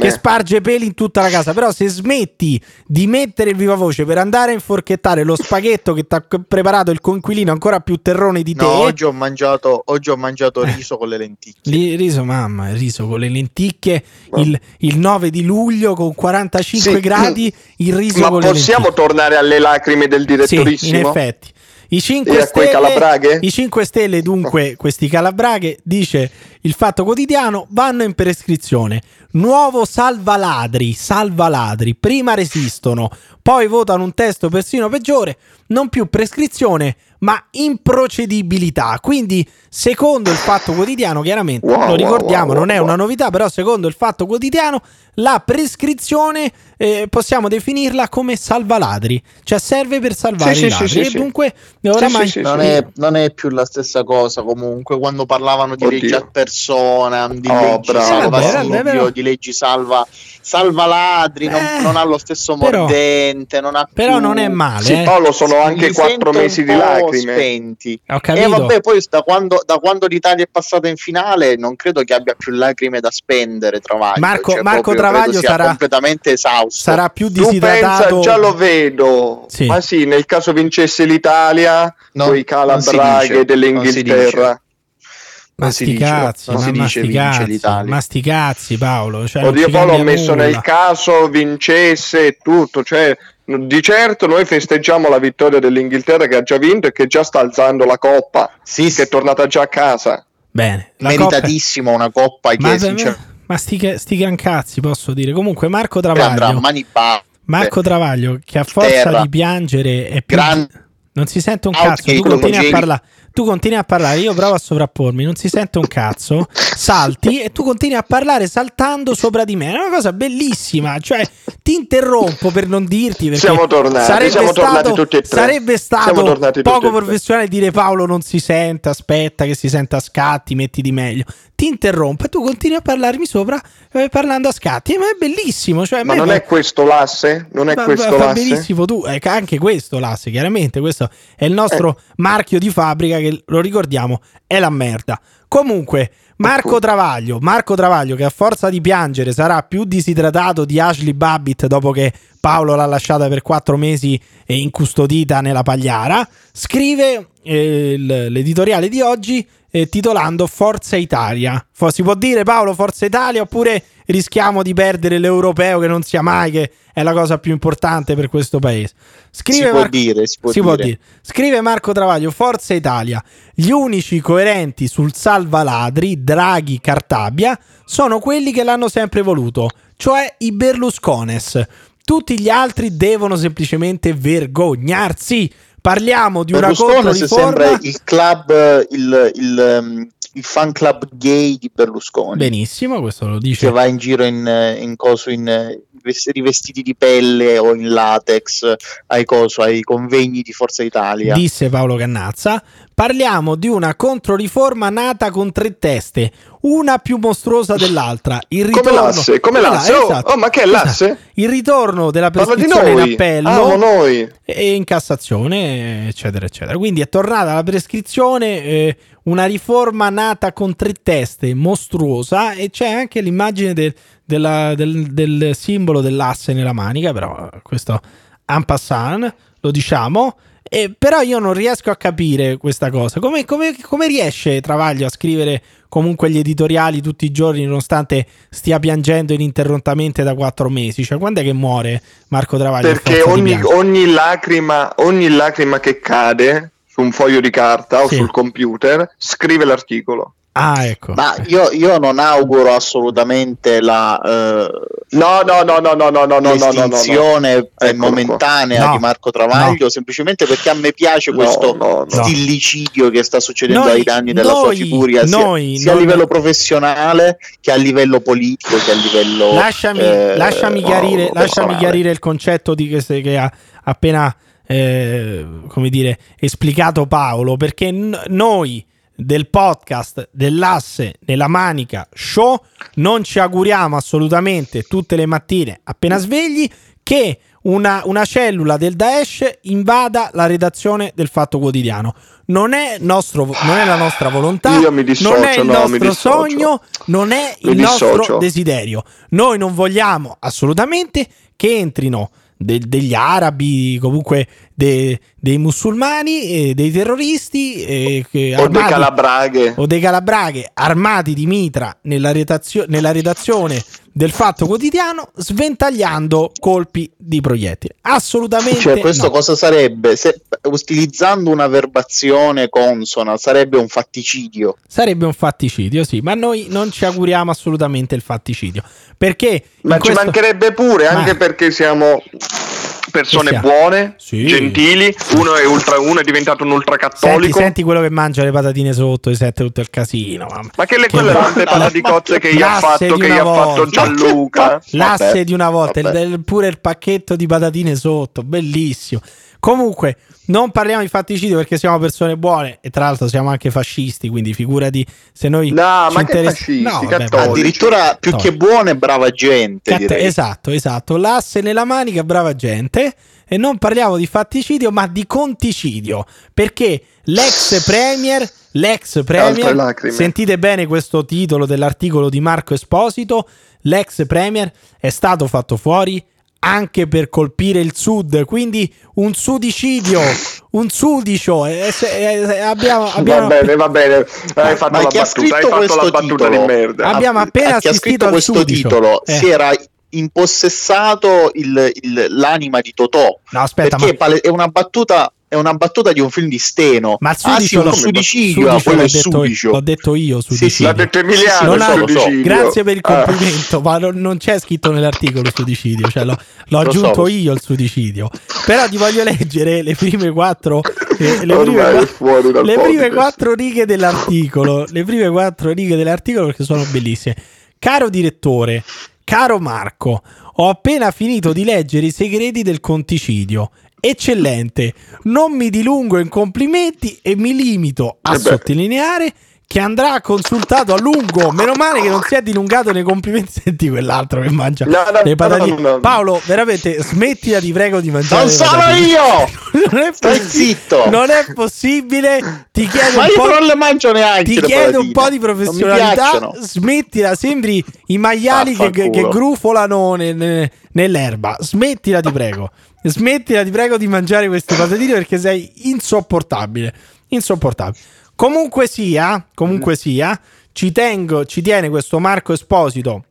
che sparge peli in tutta la casa, però se smetti di mettere il viva voce per andare a inforchettare lo spaghetto che ti ha preparato il conquilino ancora più terrone di te, No, oggi ho mangiato, oggi ho mangiato riso con le lenticchie. Riso, mamma, riso con le lenticchie il, il 9 di luglio con 45 Sì. gradi, il riso Ma con le possiamo lenticchie. Tornare alle lacrime del Sì, in direttorissimo? effetti. I 5, E a quei stelle? I 5 Stelle, dunque, questi calabraghe, dice il fatto quotidiano, vanno in prescrizione. Nuovo salva ladri, salva ladri. Prima resistono, poi votano un testo persino peggiore. Non più prescrizione, ma improcedibilità. Quindi, secondo il Fatto Quotidiano, chiaramente wow, lo ricordiamo, wow, wow, non è una novità, però secondo il Fatto Quotidiano la prescrizione eh, possiamo definirla come salvaladri, cioè serve per salvare sì, i ladri. Sì, sì, e dunque oramai non è, non, è, più la stessa cosa comunque quando parlavano di Oddio. leggi ad persona, di oh, leggi bravo, salva bravo. Silvio, di leggi salva, salva ladri, eh, non, non, ha lo stesso però, mordente, non ha però non è male. Sì, eh. Paolo sono anche quattro mesi di lacrime. Spenti. E vabbè, poi da quando, da quando, l'Italia è passata in finale non credo che abbia più lacrime da spendere Travaglio. Marco, cioè, Marco Travaglio sarà completamente esausto sarà più disidratato. Pensa, già lo vedo. Sì. Ma sì, nel caso vincesse l'Italia, no, con i calabraghe dell'Inghilterra. Ma sti cazzi, ma, ma sti cazzi, ma sti cazzi Paolo. Cioè Oddio Paolo ho messo nulla. nel caso vincesse e tutto, cioè di certo noi festeggiamo la vittoria dell'Inghilterra che ha già vinto e che già sta alzando la coppa, sì, che è tornata già a casa. Bene, meritatissimo coppa... una coppa che ma, sincer- ma sti, sti gran cazzi, posso dire. Comunque, Marco Travaglio. Marco Travaglio, che a forza Terra. di piangere è più. Gran... Non si sente un cazzo. Tu continui a parlare tu continui a parlare, io provo a sovrappormi, non si sente un cazzo, salti e tu continui a parlare saltando sopra di me. È una cosa bellissima, cioè ti interrompo per non dirti perché siamo tornati, sarebbe siamo stato, tornati tutti e tre. Sarebbe stato poco professionale dire Paolo non si sente, aspetta che si senta a scatti, metti di meglio. Ti interrompo e tu continui a parlarmi sopra eh, parlando a scatti, ma è bellissimo. Cioè, ma non è questo l'asse? Non è ma, questo fa l'asse? benissimo tu, eh, anche questo l'asse, chiaramente, questo è il nostro eh. marchio di fabbrica che lo ricordiamo è la merda. Comunque, Marco Travaglio, Marco Travaglio che a forza di piangere sarà più disidratato di Ashley Babbitt dopo che Paolo l'ha lasciata per quattro mesi incustodita nella pagliara, scrive eh, l'editoriale di oggi eh, titolando Forza Italia. si può dire Paolo Forza Italia oppure rischiamo di perdere l'europeo che non sia mai che è la cosa più importante per questo paese. Scrive si, può, Mar- dire, si, può, si dire. può dire. Scrive Marco Travaglio, Forza Italia. Gli unici coerenti sul salvaladri, Draghi, Cartabia, sono quelli che l'hanno sempre voluto, cioè i Berluscones. Tutti gli altri devono semplicemente vergognarsi. Parliamo di una controriforma. sembra il club, il, il, um, il, fan club gay di Berlusconi. Benissimo, questo lo dice. Che va in giro in, in coso in rivestiti di pelle o in latex ai, coso, ai convegni di Forza Italia. Disse Paolo Cannazza. Parliamo di una controriforma nata con tre teste, una più mostruosa dell'altra. Il ritorno... Come l'asse, come l'asse. Oh, esatto. oh, ma che è l'asse? Esatto. Il ritorno della prescrizione in appello ah, noi. e in Cassazione, eccetera, eccetera. Quindi è tornata la prescrizione, eh, una riforma nata con tre teste, mostruosa, e c'è anche l'immagine del, della, del, del, simbolo dell'asse nella manica, però questo en passant, lo diciamo. E, però io non riesco a capire questa cosa. Come, come, come, riesce Travaglio a scrivere comunque gli editoriali tutti i giorni, nonostante stia piangendo ininterrottamente da quattro mesi? Cioè, quando è che muore Marco Travaglio? Perché ogni, ogni, lacrima, ogni lacrima che cade su un foglio di carta o sì. sul computer scrive l'articolo. Ah, ecco. Ma io, io non auguro assolutamente la eh, no, no, no, no, no, no, no, l'estinzione no, no, no, no. momentanea no. di Marco Travaglio, semplicemente perché a me piace questo stillicidio che sta succedendo noi, ai danni della noi, sua figura, sia, noi, sia a livello professionale che a livello politico che a livello Lasciami, eh, lasciami, chiarire, lasciami chiarire il concetto di che, che ha appena eh, come dire, esplicato Paolo, perché n- noi del podcast dell'asse nella manica show non ci auguriamo assolutamente tutte le mattine appena svegli che una, una, cellula del Daesh invada la redazione del Fatto Quotidiano. Non è, nostro, non è la nostra volontà, dissocio, non è il no, nostro sogno, non è mi il dissocio. nostro desiderio. Noi non vogliamo assolutamente che entrino de- degli arabi, comunque de- dei musulmani, dei terroristi eh, armati, o dei calabraghe. o dei calabraghe armati di mitra nella, redazio- nella redazione del Fatto Quotidiano sventagliando colpi di proiettili. Assolutamente. Cioè, questo no. cosa sarebbe? Se, utilizzando una verbazione consona, sarebbe un fatticidio. Sarebbe un fatticidio, sì, ma noi non ci auguriamo assolutamente il fatticidio. Perché ma ci questo... mancherebbe pure, anche ma... perché siamo persone buone, sì. gentili, uno è, ultra, uno è diventato un ultracattolico. Senti, senti quello che mangia le patatine sotto, e sette tutto il casino. Mamma. Ma che le quelle tante patate cozze che gli ha fatto, che gli ha fatto Gianluca. L'asse vabbè, di una volta, il, pure il pacchetto di patatine sotto, bellissimo. Comunque, non parliamo di fatticidi perché siamo persone buone e tra l'altro siamo anche fascisti, quindi figurati se noi... No, ma interess- che fascisti, no, vabbè, addirittura più che buone, brava gente. Catt- esatto, esatto. L'asse nella manica, brava gente. E non parliamo di faticidio, ma di conticidio. Perché l'ex premier, l'ex premier, sentite bene questo titolo dell'articolo di Marco Esposito, l'ex premier è stato fatto fuori anche per colpire il sud, quindi un sudicidio, un sudicio. Eh, eh, abbiamo, abbiamo, va bene, va bene, hai fatto la battuta, hai fatto la battuta di merda. Abbiamo appena chi assistito questo sudicio. titolo eh. si era impossessato il, il, l'anima di Totò. No, aspetta, perché ma... è una battuta è una battuta di un film di Steno. Ma ah, sì, sudicidio, sudicio quello è sudicio. L'ho detto io, sudicio. Sì, sì, l'ha detto Emiliano, non ha, so. Grazie per il ah. complimento, ah. ma non, non, c'è scritto nell'articolo sudicidio, cioè l'ho, l'ho aggiunto so. io il sudicidio. Però ti voglio leggere le prime quattro eh, le, prime, le prime quattro righe dell'articolo, le prime quattro righe dell'articolo perché sono bellissime. Caro direttore, caro Marco, ho appena finito di leggere i segreti del conticidio eccellente. Non mi dilungo in complimenti e mi limito a eh sottolineare che andrà consultato a lungo. Meno male che non si è dilungato nei complimenti. *laughs* Senti quell'altro che mangia no, no, le patatine. No, Paolo, veramente smettila, ti prego di mangiare. Non sono patatine. io! *laughs* non è Stai zitto! Non è possibile. Ti chiedo Ma un io po', non le mangio neanche. Ti chiedo un po' di professionalità. Smettila, sembri i maiali che, che, grufolano nel, nell'erba. Smettila, ti prego. Smettila, ti prego, di mangiare queste patatine perché sei insopportabile. Insopportabile. Comunque sia, comunque mm. sia, ci, tengo, ci tiene questo Marco Esposito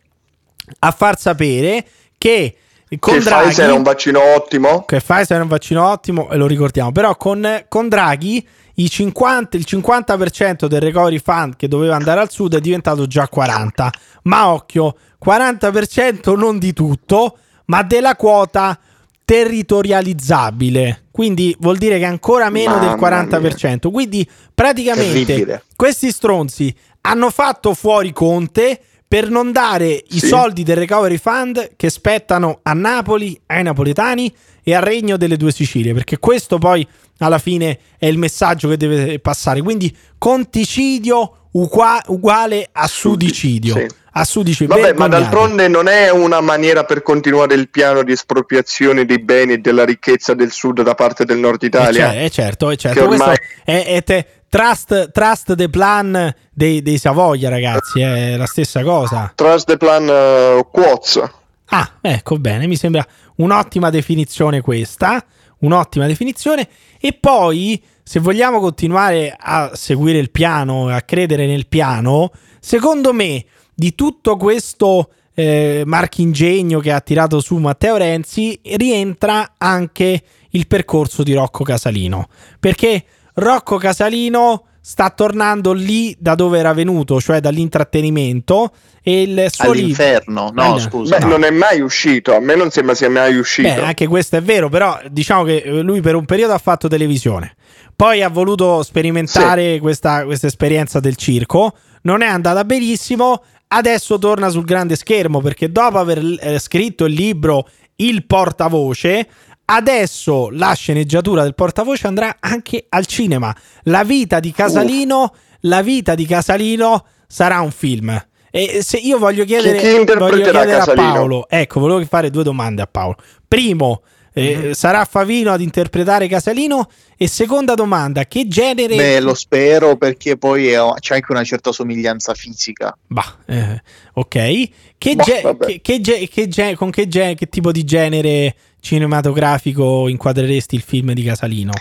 a far sapere che con che Draghi, Pfizer è un vaccino ottimo. Che Pfizer è un vaccino ottimo e lo ricordiamo. Però con, con Draghi 50, il 50% del recovery fund che doveva andare al sud è diventato già 40. Ma occhio, 40% non di tutto, ma della quota territorializzabile. Quindi vuol dire che ancora meno Mamma del 40%. Mia. Quindi praticamente Terribile. questi stronzi hanno fatto fuori Conte per non dare i soldi del recovery fund che spettano a Napoli, ai napoletani e al regno delle due Sicilie, perché questo poi alla fine è il messaggio che deve passare. Quindi conticidio uguale a sudicidio. Sì a sudici Vabbè, ma d'altronde non è una maniera per continuare il piano di espropriazione dei beni e della ricchezza del sud da parte del nord Italia. Eh, certo, è certo. Ormai... È, è te, trust, trust, the plan dei, dei, Savoia, ragazzi, è la stessa cosa. Trust the plan uh, quotes. Ah, ecco bene, mi sembra un'ottima definizione questa, un'ottima definizione. E poi, se vogliamo continuare a seguire il piano, a credere nel piano, secondo me di tutto questo eh, marchingegno che ha tirato su Matteo Renzi rientra anche il percorso di Rocco Casalino. Perché Rocco Casalino sta tornando lì da dove era venuto, cioè dall'intrattenimento. E il suo All'inferno, libro... no, eh, scusa. Beh, no. non è mai uscito. A me non sembra sia mai uscito. Beh, anche questo è vero, però diciamo che lui per un periodo ha fatto televisione. Poi ha voluto sperimentare sì. questa, questa esperienza del circo. Non è andata benissimo adesso torna sul grande schermo perché dopo aver eh, scritto il libro Il portavoce, adesso la sceneggiatura del portavoce andrà anche al cinema. La vita di Casalino, uh. la vita di Casalino sarà un film. E se io voglio chiedere, voglio chiedere a Paolo, ecco, volevo fare due domande a Paolo. Primo, eh, mm-hmm. sarà Favino ad interpretare Casalino? E seconda domanda, che genere... Beh, lo spero perché poi è, c'è anche una certa somiglianza fisica. Bah, eh, ok. Che, bah, ge- che, che, ge- che ge- con che, che tipo di genere cinematografico inquadreresti il film di Casalino?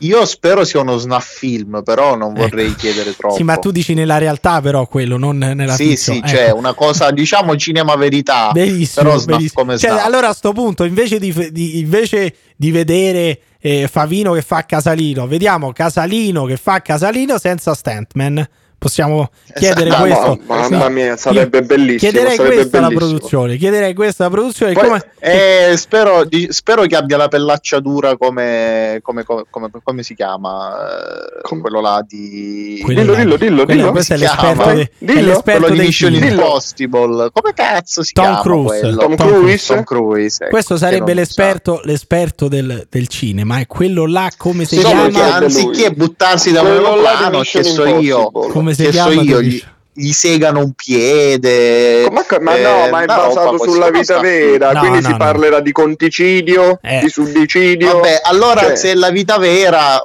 Io spero sia uno snuff film, però non ecco. vorrei ecco. chiedere troppo. Sì, ma tu dici nella realtà, però quello, non nella Sì, fiction. sì, ecco. cioè una cosa, diciamo, cinema verità. Benissimo, però benissimo. come cioè, Allora a sto punto, invece di, di, invece di vedere eh, Favino che fa Casalino, vediamo Casalino che fa Casalino senza Stantman. Possiamo chiedere esatto. questo. mamma mia, sarebbe bellissimo. Chiederei sarebbe questa bellissimo. alla produzione. Chiederei questa alla produzione. Poi, come... eh, spero, di, spero, che abbia la pellaccia dura come, come, come, come si chiama eh, quello là di. Quello dillo, dillo, dillo, dillo. Questo è l'esperto, de... dillo. è l'esperto quello di Mission. Impossible. Come cazzo si Tom chiama? Cruise. Quello? Tom, Cruise. Tom Cruise ecco, Questo sarebbe l'esperto, l'esperto del, del cinema. E quello là, come si Sì, chiama? Anziché buttarsi da un Quello là che so io. Come si chiama? so io, gli, gli segano un piede. Ma, ma eh, no, ma è roba basato sulla vita vera, No, quindi no, si no. parlerà di conticidio, Eh. di suddicidio. Vabbè, allora Cioè, se è la vita vera,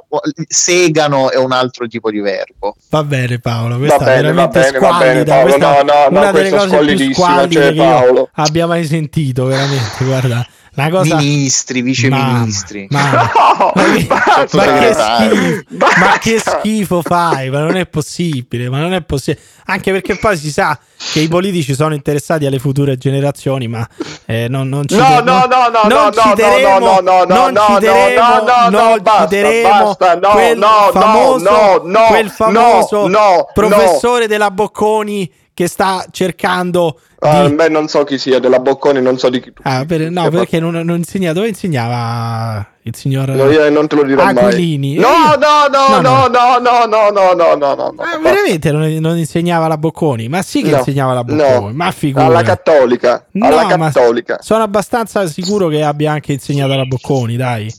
segano è un altro tipo di verbo. Va bene, Paolo. Questa Va bene, è veramente va bene, va squallida. bene, Paolo. No, è no, no, una delle cose più squallidissima, squallide cioè, che io Paolo. abbia mai sentito. Veramente, guarda. Una cosa. Ministri, viceministri. Mamma, No, ma, che, ma che schifo, ma che schifo fai? Ma non è possibile, ma non è possibile. Anche perché poi si sa che i politici sono interessati alle future generazioni, ma eh, non, non ci No, no, no, no, non no, citeremo- no, no, no, non no, citeremo- no, no, no, non basta, basta, no, no, no, famoso, no, no, quel famoso no, no, professore della Bocconi che sta cercando Ah, di... beh, non so chi sia, della Bocconi, non so di chi tu. Ah, per- no, perché non, non insegna dove insegnava il signor No, io non te lo dirò Aquilini. mai. No, Eh, no, no, no, no, no, no, no, no, no, no, no, no. Ah, veramente non, non insegnava la Bocconi? Ma sì che No, insegnava la Bocconi, no. ma figura. Alla cattolica, alla ma cattolica. sono abbastanza sicuro che abbia anche insegnato la Bocconi, dai.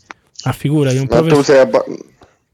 Ma figurati, un Ma tu professore... sei abba-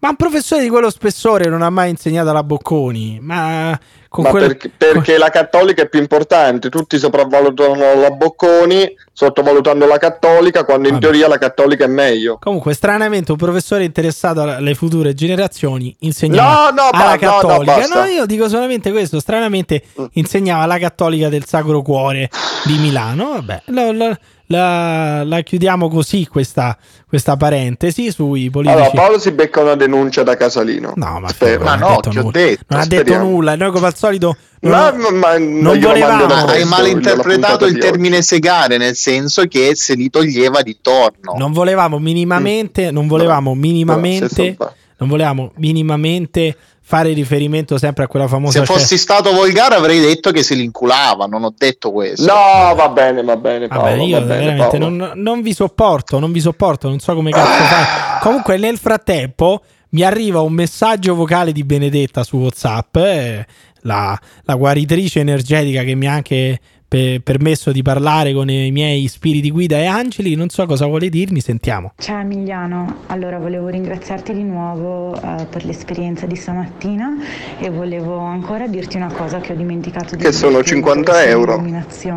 Ma un professore di quello spessore non ha mai insegnato la Bocconi, ma con Ma quel- perché, perché la cattolica è più importante, tutti sopravvalutano la Bocconi sottovalutando la cattolica, quando in Vabbè. teoria la cattolica è meglio. Comunque, stranamente, un professore interessato alle future generazioni insegnava No, no, alla no, no, cattolica. basta. io dico solamente questo. Stranamente Mm. insegnava alla cattolica del Sacro Cuore di Milano. Vabbè, la, la- la- la chiudiamo così questa, questa parentesi sui politici. Allora, Paolo si becca una denuncia da Casalino. No, ma, Spero. Ma non no, ha detto ti ho nulla. detto, non ha detto nulla. Noi, come al solito, Ma, non- ma- ma- non volevamo- Ah, Hai malinterpretato il termine segare, nel senso che se li toglieva di torno. non volevamo minimamente, non volevamo Però, minimamente, so- non volevamo minimamente fare riferimento sempre a quella famosa Se fossi stato volgare avrei detto che se li inculava, non ho detto questo. No, va bene, va bene, Paolo, Vabbè, io va bene, veramente Paolo. non, non vi sopporto, non vi sopporto, non so come cazzo fare. Comunque, nel frattempo mi arriva un messaggio vocale di Benedetta su WhatsApp, eh, la, la guaritrice energetica che mi ha anche pe- permesso di parlare con i miei spiriti guida e angeli. Non so cosa vuole dirmi, sentiamo. Ciao Emiliano, allora volevo ringraziarti di nuovo eh, per l'esperienza di stamattina e volevo ancora dirti una cosa che ho dimenticato di Che sono dirti 50 in euro.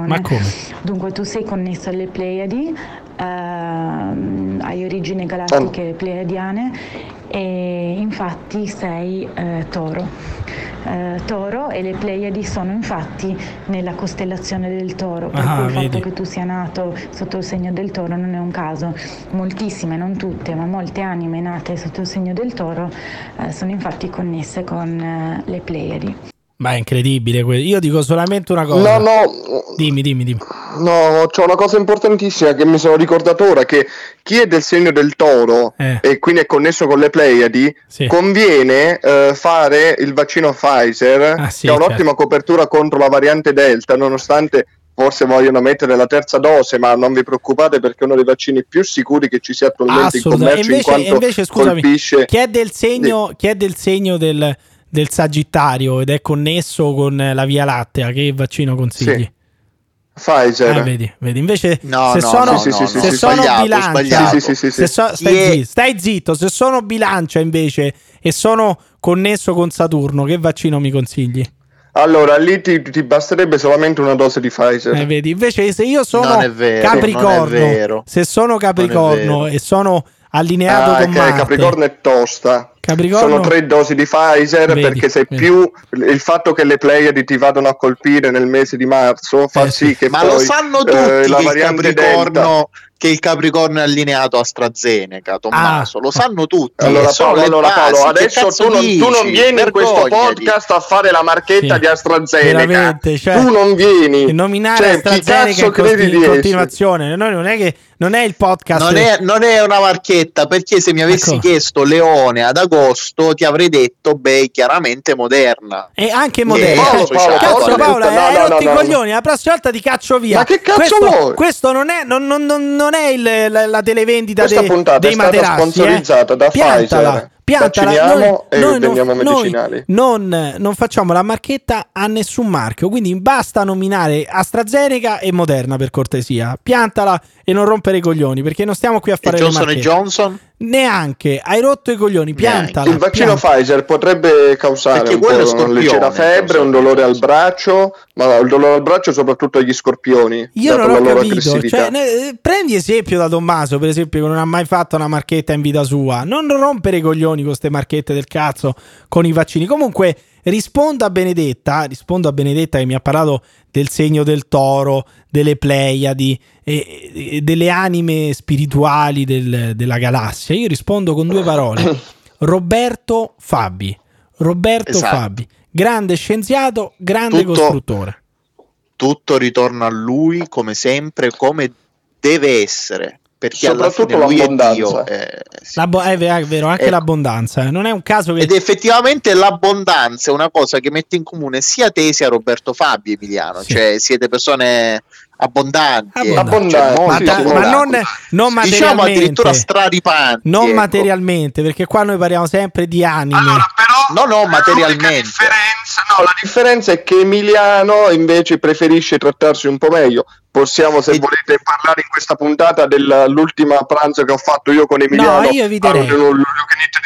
Ma come? Dunque tu sei connesso alle Pleiadi, ehm, hai origini galattiche pleiadiane e infatti sei eh, toro. Eh, toro e le Pleiadi sono infatti nella costellazione del toro, per Ah, cui il vedi. fatto che tu sia nato sotto il segno del toro non è un caso. Moltissime, non tutte, ma molte anime nate sotto il segno del toro eh, sono infatti connesse con eh, le Pleiadi. Ma è incredibile. que- Io dico solamente una cosa. No, no, Dimmi, dimmi, dimmi. no, c'è una cosa importantissima che mi sono ricordato ora, che chi è del segno del toro Eh. e quindi è connesso con le Pleiadi, Sì. conviene eh, fare il vaccino Pfizer, Ah, sì, che ha certo. un'ottima copertura contro la variante Delta, nonostante forse vogliono mettere la terza dose, ma non vi preoccupate perché è uno dei vaccini più sicuri che ci sia attualmente in commercio, in invece, e quanto invece, scusami, colpisce... chi è del segno, chi è del, segno del, del Sagittario ed è connesso con la Via Lattea? Che vaccino consigli? Sì. Pfizer. Ah, vedi, vedi. Invece, No, se no, sono, no, Sì, sì, no, sì, se sì, sono sbagliato, bilancia, se so- stai, zitto, stai zitto. Se sono bilancia invece e sono connesso con Saturno, che vaccino mi consigli? Allora, lì ti, ti basterebbe solamente una dose di Pficer. Eh, vedi, invece, se io sono vero, Capricorno, se sono Capricorno e sono allineato Ah, con che Marte, Capricorno è tosta. Capricorno- Sono tre dosi di Pfizer Vedi, perché se vedi. più il fatto che le Pleiadi ti vadano a colpire nel mese di marzo fa Eh, sì sì. che Ma poi lo sanno tutti eh, la variante Capricorno, Delta che il Capricorno è allineato a AstraZeneca, Tommaso, ah, lo sanno tutti. Allora, Paolo, allora, Paolo adesso tu non, tu non, vieni in questo podcast a fare la marchetta sì, di AstraZeneca. Cioè, tu non vieni. Nominare cioè, AstraZeneca in, continu- in continuazione. Noi non è che non è il podcast. Non è, non è una marchetta perché se mi avessi ecco. chiesto Leone ad agosto ti avrei detto, beh, chiaramente moderna. E anche moderna. Paolo, Paolo, cazzo, Paolo, no, hai no, rotto no, i coglioni. La prossima volta ti caccio via. Ma che cazzo questo, vuoi? Questo non è, non, non, non è il, la, la, televendita Questa dei, puntata dei è stata materassi. sponsorizzata eh? da Piantala. Pfizer piantala. Noi, e noi vendiamo non, medicinali. Non, non, facciamo la marchetta a nessun marchio, quindi basta nominare AstraZeneca e Moderna per cortesia. Piantala e non rompere i coglioni, perché non stiamo qui a fare e Johnson e Johnson? Neanche, hai rotto i coglioni, piantala. Il vaccino piantala. Pfizer potrebbe causare perché un po' una leggera febbre, un dolore al braccio, ma il dolore al braccio soprattutto agli scorpioni. Io non ho capito, cioè, ne, prendi esempio da Tommaso, per esempio, che non ha mai fatto una marchetta in vita sua. Non rompere i coglioni con queste marchette del cazzo con i vaccini. Comunque rispondo a Benedetta, rispondo a Benedetta che mi ha parlato del segno del toro, delle Pleiadi e, e delle anime spirituali del, della galassia. Io rispondo con due parole. *coughs* Roberto Fabi. Roberto esatto. Fabi, grande scienziato, grande tutto, costruttore. Tutto ritorna a lui come sempre, come deve essere perché soprattutto l'abbondanza. È, eh, sì. La bo- è vero, anche ecco. l'abbondanza. Eh. Non è un caso che... Ed effettivamente l'abbondanza è una cosa che mette in comune sia te sia Roberto Fabio Emiliano, sì. cioè siete persone abbondanti, abbondanti. Cioè, ma, ma non, non materialmente diciamo addirittura straripanti non ecco. materialmente perché qua noi parliamo sempre di anime allora, no no materialmente. differenza, no, la differenza è che Emiliano invece preferisce trattarsi un po' meglio. Possiamo se e... volete parlare in questa puntata dell'ultima pranzo che ho fatto io con Emiliano. No io eviterei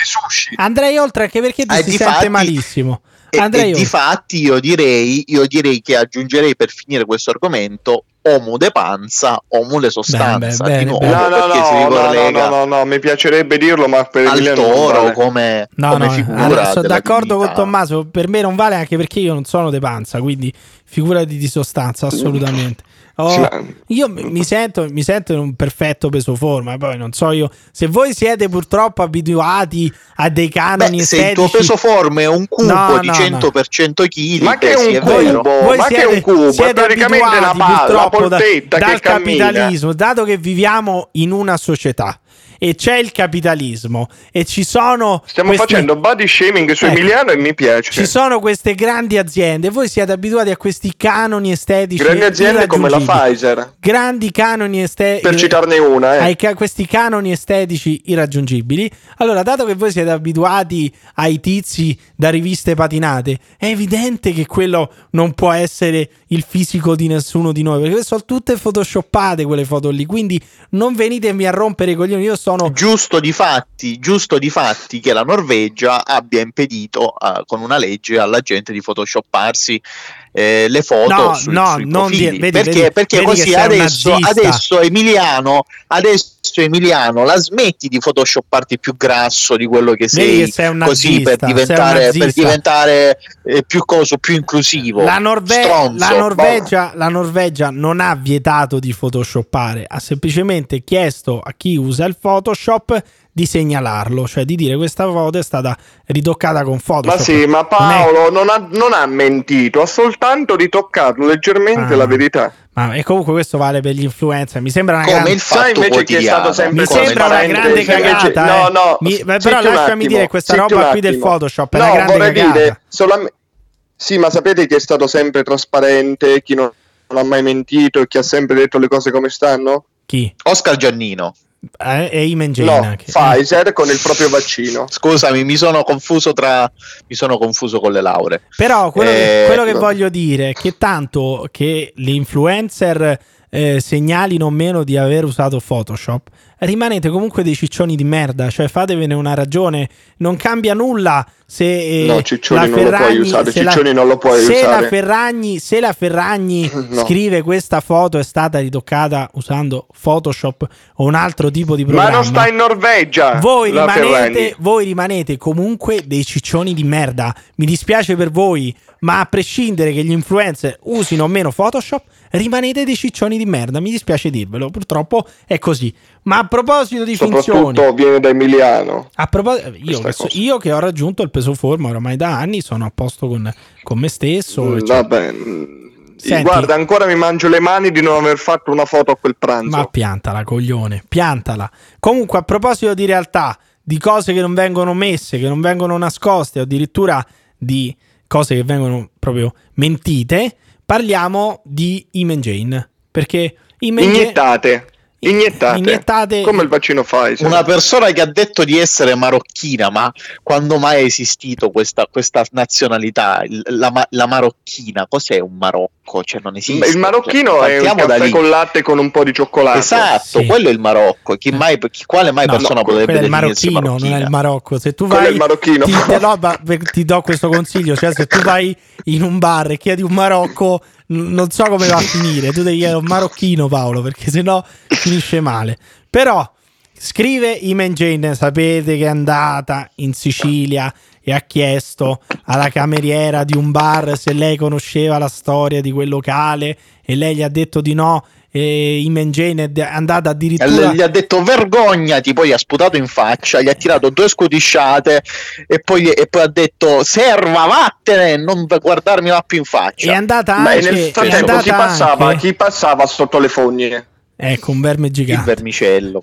sushi. Andrei oltre anche perché ti eh, si sente malissimo. E, e di fatti io direi, io direi che aggiungerei per finire questo argomento Omu de panza, Omu de sostanza. Beh, beh, di nuovo, no, no, no, no, no, no, no, mi piacerebbe dirlo, ma per al toro vale. come, no, come no, figura. Sono d'accordo con Tommaso, per me non vale anche perché io non sono de panza, quindi figurati di sostanza, assolutamente. Oh, io mi sento, mi sento in un perfetto peso forma. Poi non so io se voi siete purtroppo abituati a dei canoni Beh, estetici. Se il tuo peso forma è un cubo no, di no, 100% no. kg, ma che è un cubo? Voi ma siete, che è un cubo? Siete è praticamente una palla, polpetta da, dal capitalismo, dato che viviamo in una società e c'è il capitalismo. E ci sono stiamo questi... facendo body shaming su ecco, Emiliano e mi piace. Ci sono queste grandi aziende. Voi siete abituati a questi canoni estetici grandi aziende come la Pfizer. Grandi canoni estetici per citarne una eh. ai questi canoni estetici irraggiungibili. Allora dato che voi siete abituati ai tizi da riviste patinate è evidente che quello non può essere il fisico di nessuno di noi perché sono tutte photoshoppate quelle foto lì. Quindi non venitemi a rompere i coglioni. Io sono giusto di fatti, giusto di fatti che la Norvegia abbia impedito uh, con una legge alla gente di photoshopparsi eh, le foto no, sui, no, sui non di, vedi, perché, vedi, perché vedi così adesso, adesso Emiliano adesso Emiliano la smetti di photoshopparti più grasso di quello che sei, sei così nazista, per diventare, per diventare eh, più coso più inclusivo. La, Norve- la, Norvegia, la Norvegia non ha vietato di photoshoppare ha semplicemente chiesto a chi usa il Photoshop di segnalarlo, cioè di dire questa foto è stata ritoccata con Photoshop. Ma sì, ma Paolo non, è... non, ha, non ha, mentito, ha soltanto ritoccato leggermente ah. la verità. Ma e comunque questo vale per gli influencer. Mi sembra una Come grande... il fatto invece che è stato sempre Mi sembra una grande cagata. Invece... No, no, Mi... però lasciami dire questa roba qui del Photoshop è no, una grande cagata. Dire, solam... Sì, ma sapete chi è stato sempre trasparente, chi non ha mai mentito e chi ha sempre detto le cose come stanno? Chi? Oscar Giannino. Eh, e Imen No, che... Pfizer con il proprio vaccino. Scusami, mi sono confuso tra mi sono confuso con le lauree. Però quello, eh, che, quello che voglio dire è che tanto che gli influencer eh, segnalino meno di aver usato Photoshop, rimanete comunque dei ciccioni di merda, cioè fatevene una ragione, non cambia nulla se eh, no, Ciccioni non lo puoi usare, Ciccioni la, non lo puoi se usare. La Ferragni, se la Ferragni *laughs* no. scrive questa foto è stata ritoccata usando Photoshop o un altro tipo di programma. Ma non sta in Norvegia. Voi rimanete, voi rimanete comunque dei ciccioni di merda. Mi dispiace per voi, ma a prescindere che gli influencer usino o meno Photoshop, rimanete dei ciccioni di merda. Mi dispiace dirvelo, purtroppo è così. Ma a proposito di Soprattutto finzioni, viene da Emiliano. A proposito, io, che so, io, che ho raggiunto il peso forma ormai da anni, sono a posto con, con me stesso. Mm, cioè, vabbè. Mm, Senti, guarda, ancora mi mangio le mani di non aver fatto una foto a quel pranzo. Ma piantala, coglione, piantala. Comunque, a proposito di realtà, di cose che non vengono messe, che non vengono nascoste, o addirittura di cose che vengono proprio mentite, parliamo di Imen Jane. Perché Imen Iniettate. Iniettate. Iniettate. Come il vaccino Pfizer. Una persona che ha detto di essere marocchina, ma quando mai è esistito questa, questa nazionalità? La, la, marocchina, cos'è un Marocco? Cioè, non esiste. Il marocchino cioè, è un caffè con latte con un po' di cioccolato. Esatto, sì. quello è il Marocco. Chi mai, chi, quale mai no, persona no, potrebbe dire il marocchino, non è il Marocco. Se tu vai, il marocchino. Ti, no, *laughs* ti do questo consiglio, cioè se tu vai in un bar e chiedi un Marocco non so come va a finire. Tu devi chiedere un marocchino, Paolo, perché sennò finisce male. Però scrive Iman Jane, sapete che è andata in Sicilia e ha chiesto alla cameriera di un bar se lei conosceva la storia di quel locale e lei gli ha detto di no e Iman Jane è andata addirittura gli ha detto vergognati poi ha sputato in faccia gli ha tirato due scudisciate e poi, e poi ha detto serva vattene non guardarmi più in faccia è andata anche, Beh, nel frattempo chi passava, anche... chi passava sotto le fogne Ecco, un verme gigante. Il vermicello.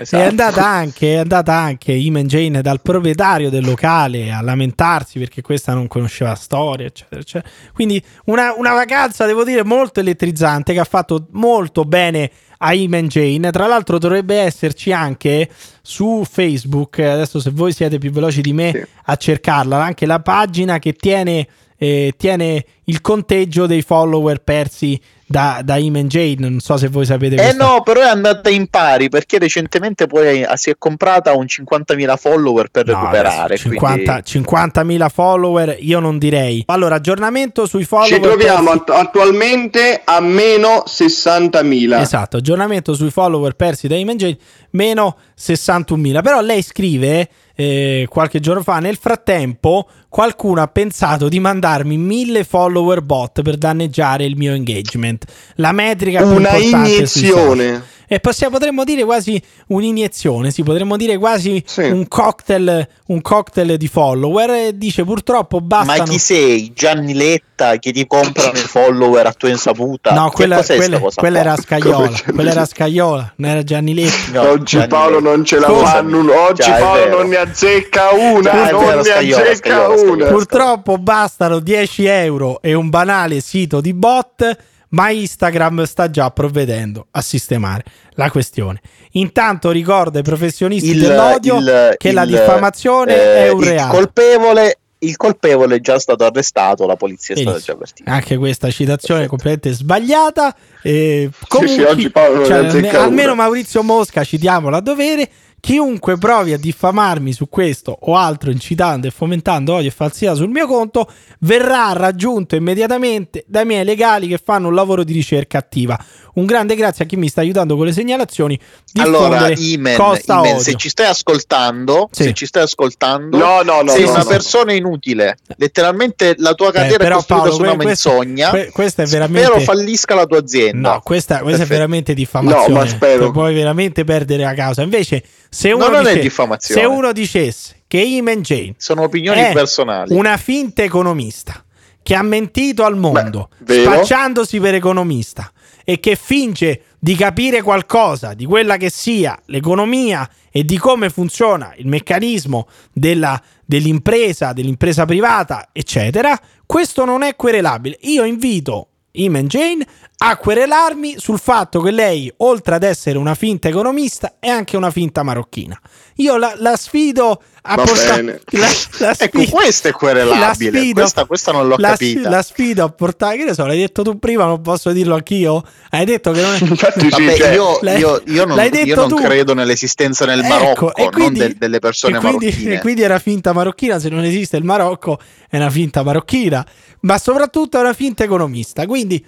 Esatto. È andata anche, è andata anche Iman Jane dal proprietario del locale a lamentarsi perché questa non conosceva storia, eccetera, eccetera. Quindi una, una vacanza, devo dire, molto elettrizzante che ha fatto molto bene a Iman Jane. Tra l'altro dovrebbe esserci anche su Facebook, adesso se voi siete più veloci di me sì. a cercarla, anche la pagina che tiene, eh, tiene il conteggio dei follower persi da, da Iman Jade. Non so se voi sapete. Eh no, però è andata in pari perché recentemente poi si è comprata un 50.000 follower per no, recuperare. 50, quindi... 50.000 follower, io non direi. Allora, aggiornamento sui follower. Ci troviamo persi... attualmente a meno 60.000. Esatto, aggiornamento sui follower persi da Iman Jade, meno 61.000. Però lei scrive eh, qualche giorno fa. Nel frattempo, qualcuno ha pensato di mandarmi mille follower bot per danneggiare il mio engagement. La metrica più Una iniezione. E possiamo, potremmo dire quasi un'iniezione, sì, potremmo dire quasi sì. un, cocktail, un cocktail di follower. E dice purtroppo basta. Ma chi sei? Gianni Letta che ti comprano i follower a tua insaputa? No, quella, quella, quella era Scaiola. quella era Scaiola, non era Gianni Letta. No, oggi Gianni Paolo Letta. non ce la fanno. Oggi Già, Paolo non ne azzecca una. Già, non vero, ne azzecca Scaiola, una. Purtroppo bastano 10 euro e un banale sito di bot ma Instagram sta già provvedendo a sistemare la questione. Intanto ricorda ai professionisti il, dell'odio il, che il, la diffamazione eh, è un reato. Colpevole il colpevole è già stato arrestato, la polizia è stata già avvertita. Anche questa citazione Perfetto. è completamente sbagliata. Eh, comunque, sì, sì, oggi Paolo cioè, almeno Maurizio Mosca citiamolo a dovere. Chiunque provi a diffamarmi su questo o altro incitando e fomentando odio e falsità sul mio conto verrà raggiunto immediatamente dai miei legali che fanno un lavoro di ricerca attiva. Un grande grazie a chi mi sta aiutando con le segnalazioni. Allora, Imen, Imen se ci stai ascoltando, sì. se ci stai ascoltando, no, no, no, sei una persona inutile. Letteralmente la tua carriera eh, è costruita Paolo, su una menzogna. Que- questa è veramente... Spero fallisca la tua azienda. No, questa, questa è veramente diffamazione. No, ma spero. Puoi veramente perdere la causa. Invece, se uno, non dice, se uno dicesse che Iman Jane sono opinioni personali, una finta economista che ha mentito al mondo, Beh, spacciandosi per economista e che finge di capire qualcosa di quella che sia l'economia e di come funziona il meccanismo della, dell'impresa, dell'impresa privata, eccetera, questo non è querelabile. Io invito Iman Jane a querelarmi sul fatto che lei, oltre ad essere una finta economista, è anche una finta marocchina. Io la, la sfido a portare. *laughs* La, la ecco, questo è querelabile. Sfido, questa, questa, non l'ho la capita. la sfido a portare. Che ne so, l'hai detto tu prima, non posso dirlo anch'io. Hai detto che non è. *laughs* Infatti, Vabbè, cioè, io, io, io, non, io non credo nell'esistenza del ecco, Marocco, ecco, quindi, non de, delle persone e quindi, *laughs* marocchine. E quindi era finta marocchina. Se non esiste il Marocco, è una finta marocchina. Ma soprattutto è una finta economista. Quindi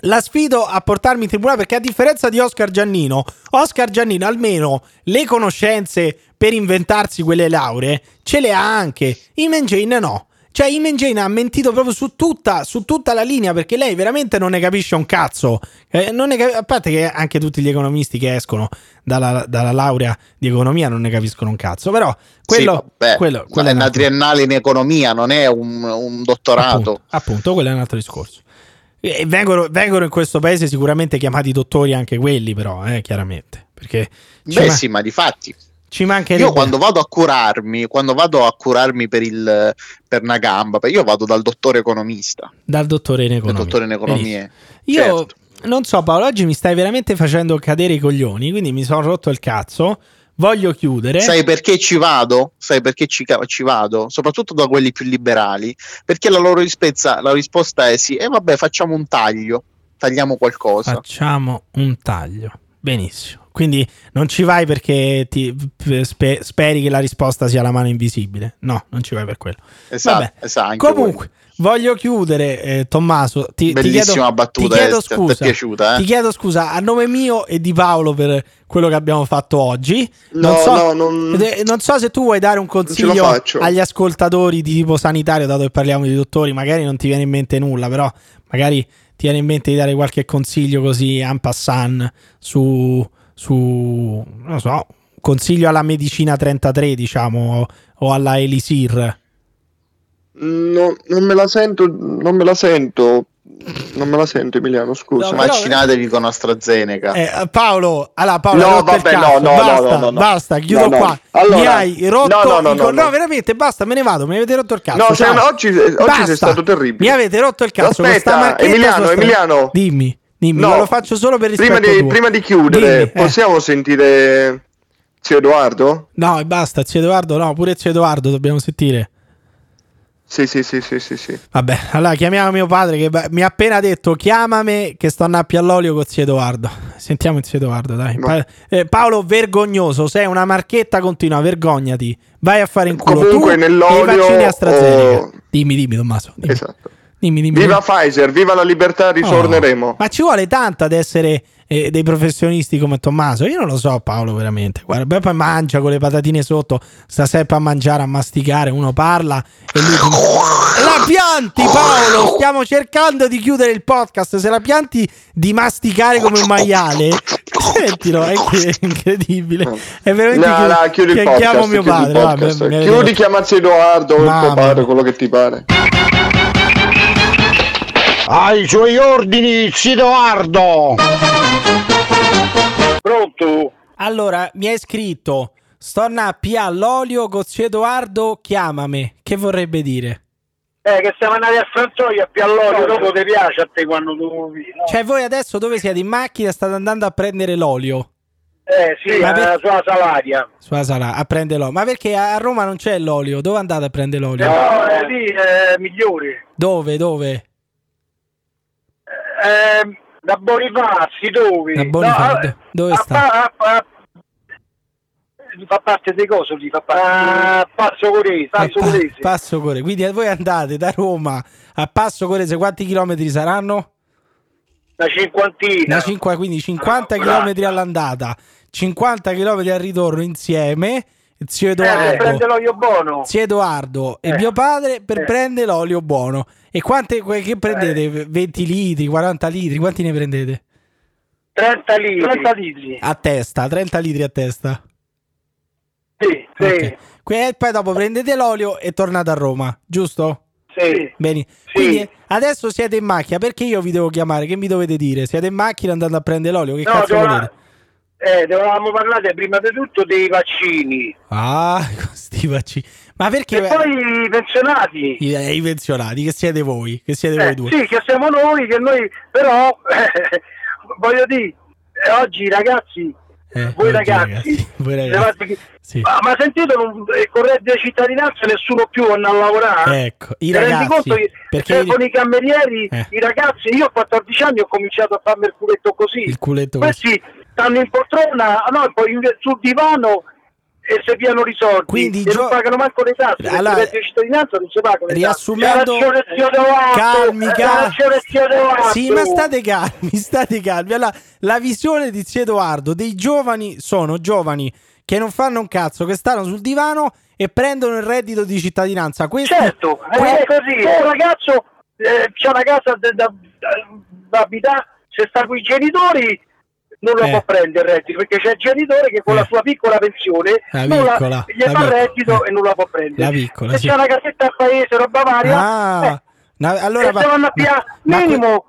la sfido a portarmi in tribunale perché a differenza di Oscar Giannino, Oscar Giannino almeno le conoscenze per inventarsi quelle lauree ce le ha anche. Iman Jane no. Cioè, Imen Jane ha mentito proprio su tutta, su tutta, la linea perché lei veramente non ne capisce un cazzo. Eh, cap- a parte che anche tutti gli economisti che escono dalla, dalla, laurea di economia non ne capiscono un cazzo. Però quello, sì, vabbè, quello, quello è una triennale in economia, non è un, un dottorato. Appunto, appunto, quello è un altro discorso. Vengono, vengono, in questo paese sicuramente chiamati dottori anche quelli, però, eh, chiaramente. Perché Beh, ma... sì, ma di fatti. Ci mancherebbe. Io quando vado a curarmi, quando vado a curarmi per, il, per una gamba, io vado dal dottore economista. Dal dottore in economia. dottore in economia. Io certo. non so Paolo, oggi mi stai veramente facendo cadere i coglioni, quindi mi sono rotto il cazzo. Voglio chiudere. Sai perché ci vado? Sai perché ci, ci, vado? Soprattutto da quelli più liberali. Perché la loro risposta, la risposta è sì, e eh, vabbè, facciamo un taglio. Tagliamo qualcosa. Facciamo un taglio. Benissimo. Quindi non ci vai perché ti, spe, speri che la risposta sia la mano invisibile. No, non ci vai per quello. Esatto, Vabbè. esatto Comunque, voglio chiudere, eh, Tommaso. Ti, Bellissima ti chiedo, battuta, ti chiedo scusa. Ti è piaciuta, eh? Ti chiedo scusa a nome mio e di Paolo per quello che abbiamo fatto oggi. Non, no, so, no, non... non so se tu vuoi dare un consiglio agli ascoltatori di tipo sanitario, dato che parliamo di dottori, magari non ti viene in mente nulla, però magari ti viene in mente di dare qualche consiglio così en passant su su, non so, consiglio alla medicina 33, diciamo, o alla Elisir? No, non me la sento, non me la sento. Non me la sento Emiliano, scusa. No, Vaccinatevi con AstraZeneca. Eh, Paolo, allora Paolo, no, vabbè, no, no, basta, no, basta, chiudo qua. Allora, Mi hai rotto no, no, no, no, veramente, basta, me ne vado, mi avete rotto il cazzo. No, cioè, oggi, oggi sei stato terribile. Mi avete rotto il cazzo. Aspetta, Emiliano, Emiliano. Dimmi. Dimmi, no, lo faccio solo per rispetto prima di, prima di chiudere, Dimmi, eh. possiamo eh. sentire zio Edoardo? No, e basta, zio Edoardo, no, pure zio Edoardo dobbiamo sentire. Sì, sì, sì, sì, sì, sì. Vabbè, allora chiamiamo mio padre che mi ha appena detto chiamami che sto a nappi all'olio con zio Edoardo. Sentiamo il zio Edoardo, dai. Pa- eh, Paolo, vergognoso, sei una marchetta continua, vergognati. Vai a fare in culo Comunque tu nell'olio e i vaccini AstraZeneca. O... Dimmi, dimmi Tommaso. Dimmi. Esatto. Dimmi, dimmi. Viva Pfizer, viva la libertà, ritorneremo. Oh, ma ci vuole tanto ad essere eh, dei professionisti come Tommaso. Io non lo so, Paolo, veramente. Guarda, poi mangia con le patatine sotto, sta sempre a mangiare, a masticare. Uno parla e lui ti... La pianti, Paolo! Stiamo cercando di chiudere il podcast. Se la pianti di masticare come un maiale, *laughs* sentilo, è incredibile. È veramente no, no, chiudi il podcast, chiamo mio padre. Vabbè, chiudi, chiamazzi Edoardo o il tuo padre, quello che ti pare. Ai suoi ordini, Edoardo! Pronto? Allora, mi hai scritto Storna P all'olio con Edoardo, chiamami. Che vorrebbe dire? Eh, che siamo andati a Franzoia a all'olio, dopo ti piace a te quando tu vivi. No? Cioè, voi adesso dove siete? In macchina state andando a prendere l'olio? Eh sì, Ma per... sulla Salaria. Sulla Salaria, a prendere l'olio. Ma perché a Roma non c'è l'olio? Dove andate a prendere l'olio? No, eh, lì è migliore. Dove, dove? Eh, da Bonifazzi dove? Da Bonifazzi, no, dove a, sta? A, a, fa parte dei cosi lì, fa parte ah, Passo Corese, Passo Corese. Passo Corese. Quindi voi andate da Roma a Passo Corese, quanti chilometri saranno? Una cinquantina. Una cinqu- quindi 50 no, chilometri all'andata, 50 chilometri al ritorno insieme. Zio Edoardo, eh, prende l'olio buono. Zio Edoardo eh. e mio padre per eh. prendere l'olio buono. E quante che prendete? 20 eh. litri, 40 litri? Quanti ne prendete? 30 litri. 30 litri. A testa, 30 litri a testa. Sì, okay. sì. poi dopo prendete l'olio e tornate a Roma, giusto? Sì. Bene. Sì. Quindi adesso siete in macchina, perché io vi devo chiamare? Che mi dovete dire? Siete in macchina andando a prendere l'olio? Che no, cazzo volete? Eh, dovevamo parlare prima di tutto dei vaccini. Ah, *laughs* questi vaccini. Ma perché? E poi i pensionati. I, eh, I, pensionati, che siete voi? Che siete eh, voi due? Sì, che siamo noi, che noi, però, eh, *laughs* voglio dire, eh, oggi i ragazzi eh, voi, ragazzi, ragazzi, *laughs* voi ragazzi, sì. ma, ma sentite non, eh, con reddito di cittadinanza nessuno più andrà a lavorare ecco i ragazzi che perché con i camerieri eh. i ragazzi io a 14 anni ho cominciato a farmi il culetto così il culetto questi così. Stanno in poltrona no, poi sul divano e se piano risolti quindi gio- non pagano manco le tasse allora, la cittadinanza non si pagano riassumendo calmi calmi sì ma state calmi *laughs* state calmi allora la visione di Zio Edoardo dei giovani sono giovani che non fanno un cazzo che stanno sul divano e prendono il reddito di cittadinanza. Questi, certo, que- è così. Un ragazzo eh, c'è una casa da, da, da abitare, se sta con i genitori non lo eh. può prendere il reddito perché c'è il genitore che con eh. la sua piccola pensione la piccola, la, gli fa il reddito eh. e non la può prendere. La piccola, se sì. c'è una casetta al paese, roba varia, ah, eh, allora va, ma, minimo.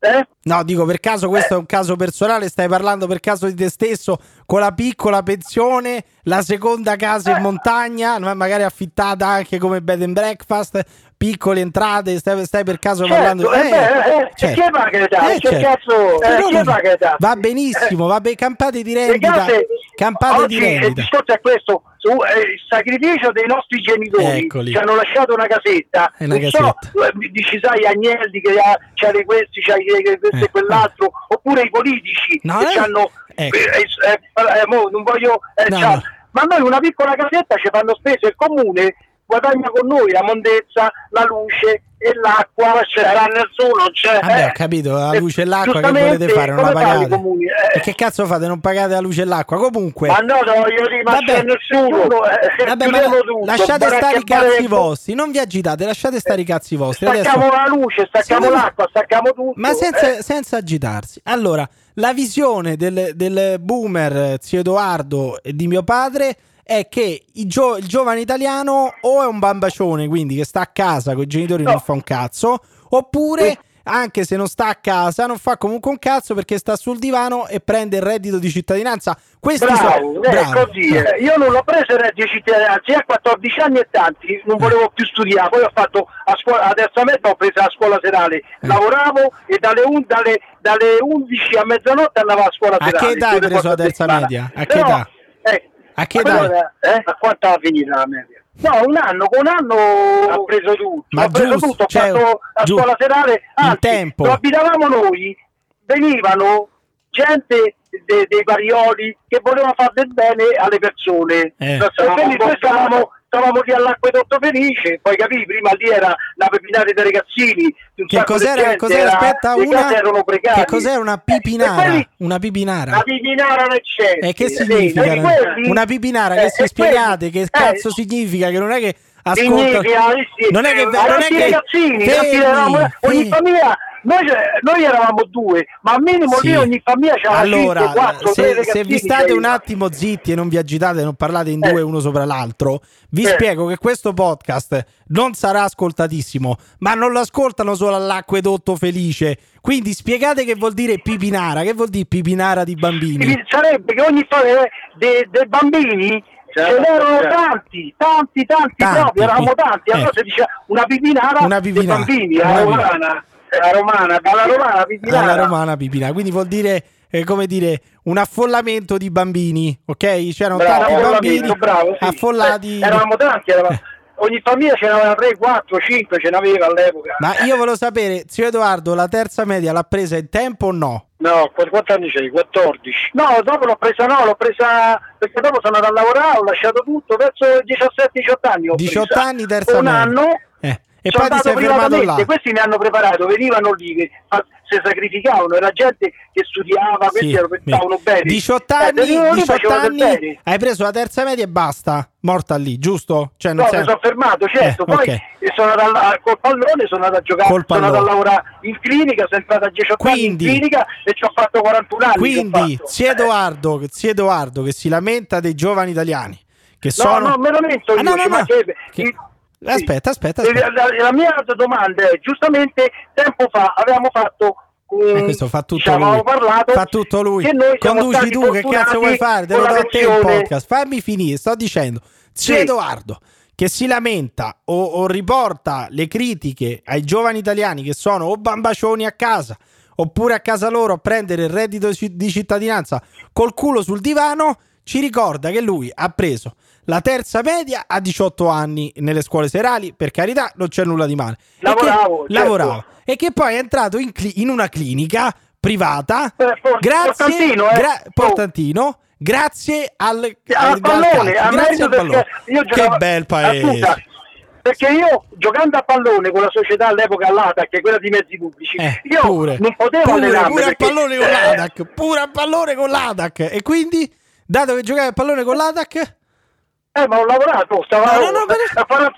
Eh? No, dico per caso questo è un caso personale, stai parlando per caso di te stesso con la piccola pensione, la seconda casa in montagna, magari affittata anche come bed and breakfast, piccole entrate, stai, stai per caso certo, parlando eh, eh, eh, certo. che paga eh, certo. cazzo, eh, che va benissimo, va be- campate di rendita, campate oggi di rendita. Il discorso è questo, su, eh, il sacrificio dei nostri genitori Eccoli. ci hanno lasciato una casetta, una non casetta. so, eh, dici sai Agnelli che ha, c'ha di questi, c'ha di questo e quell'altro, oppure i politici no, che hanno, ecco. non voglio, no, no. ma noi una piccola casetta ci fanno spese il comune guadagna con noi la mondezza, la luce e l'acqua, non c'era nessuno. C'è, Vabbè, eh. ho capito, la luce e l'acqua che volete fare? Non la pagate? Eh. E che cazzo fate? Non pagate la luce e l'acqua? Comunque, ma no, no, io dico, ma c'è nessuno. Eh, Vabbè, ma tutto, lasciate stare i cazzi vostri, non vi agitate, lasciate stare i cazzi vostri. Stacchiamo Adesso... la luce, stacchiamo sì, l'acqua, stacchiamo tutto. Ma senza, eh. senza agitarsi. Allora, la visione del, del boomer zio Edoardo e di mio padre è che gio- il giovane italiano o è un bambacione, quindi che sta a casa con i genitori no. non fa un cazzo, oppure anche se non sta a casa non fa comunque un cazzo perché sta sul divano e prende il reddito di cittadinanza. Questi bravo, è bravo. così. Eh. Io non l'ho preso il reddito di cittadinanza, a 14 anni e tanti, non volevo più studiare, poi ho fatto a scuola, a terza mezza ho preso la scuola serale, eh. lavoravo e dalle, un, dalle, dalle, 11 a mezzanotte andavo a scuola serale. A che età hai preso la terza media? A che età? Eh, a che età? Eh? A quanto ha finito la media? No, un anno, con un anno ha preso tutto. Ma ha preso giusto, tutto, cioè, ho fatto la giù, scuola serale. Anzi, tempo. Lo abitavamo noi, venivano gente de, dei varioli che volevano fare del bene alle persone. Eh. E quindi noi stavamo, stavamo lì all'acquedotto felice, poi capì, prima lì era la pepinata dei ragazzini. Che cos'era? Gente, cos'era? Aspetta, una. Che cos'era una pipinara? Quelli, una pipinara. Una pipinara nel centro. E che significa? Sì, quelli, una pipinara che eh, si spiegate che cazzo significa? Che non è che ascolta. Significa, non è che non è che ragazzini, ogni famiglia noi, noi, eravamo due, ma al minimo sì. lì ogni famiglia c'era allora, 5, 4, se, se vi state un attimo zitti e non vi agitate, non parlate in due eh. uno sopra l'altro, vi eh. spiego che questo podcast non sarà ascoltatissimo, ma non lo ascoltano solo all'acquedotto felice. Quindi spiegate che vuol dire pipinara, che vuol dire pipinara di bambini? Sarebbe che ogni famiglia dei de bambini ce n'erano tanti, tanti, tanti, tanti proprio, eravamo tanti. Allora eh. si dice una pipinara, una pipinara. dei bambini, una romana. La romana, alla romana pipinara. Alla romana pipinara, quindi vuol dire eh, come dire un affollamento di bambini, ok? C'erano bravo, tanti bambini bravo, sì. affollati. Eh, eravamo tanti, eravamo... ogni famiglia ce n'aveva 3, 4, 5 ce n'aveva all'epoca. Ma io volevo sapere, zio Edoardo, la terza media l'ha presa in tempo o no? No, quanti anni c'hai? 14. No, dopo l'ho presa no, l'ho presa perché dopo sono andato a lavorare, ho lasciato tutto, verso 17-18 anni. 18 presa. anni terza Un media. anno eh. E poi ti sei fermato là. Questi mi hanno preparato, venivano lì, che si sacrificavano, era gente che studiava, questi sì, stavano bene. 18 anni, eh, 18 anni hai preso la terza media e basta, morta lì, giusto? Cioè, no, sei... mi sono fermato, certo. Eh, poi okay. sono andato a, col pallone, sono andato a giocare, sono andato a lavorare in clinica, sono entrato a 18 quindi, anni in clinica e ci ho fatto 41 anni. Quindi, zio Edoardo, zio Edoardo che si lamenta dei giovani italiani. Che sono... No, no, me lo io, ah, no, no, no. Che... Che... Aspetta, aspetta, aspetta. La, la, mia domanda è, giustamente tempo fa avevamo fatto eh, questo fa tutto diciamo, lui. parlato fa tutto lui. Conduci tu, che cazzo vuoi fare? Lo do a te il podcast. Fammi finire, sto dicendo. Zio sì. Edoardo che si lamenta o, o riporta le critiche ai giovani italiani che sono o bambacioni a casa oppure a casa loro a prendere il reddito di cittadinanza col culo sul divano, ci ricorda che lui ha preso la terza media a 18 anni nelle scuole serali, per carità, non c'è nulla di male. Lavoravo, e che, certo. lavorava. E che poi è entrato in, cli- in una clinica privata, eh, for- grazie, portantino, eh. gra- portantino grazie al, al, al pallone, al grazie al pallone. Che bel paese. perché io giocando a pallone con la società all'epoca all'ATAC, che è quella di mezzi pubblici, eh, io pure, non potevo pure, allenarmi pure perché, a pallone con l'ATAC, pure a pallone con l'ATAC. E quindi, dato che giocavi a pallone con l'ATAC, Eh, ma ho lavorato, stava no, no, no, per... a fare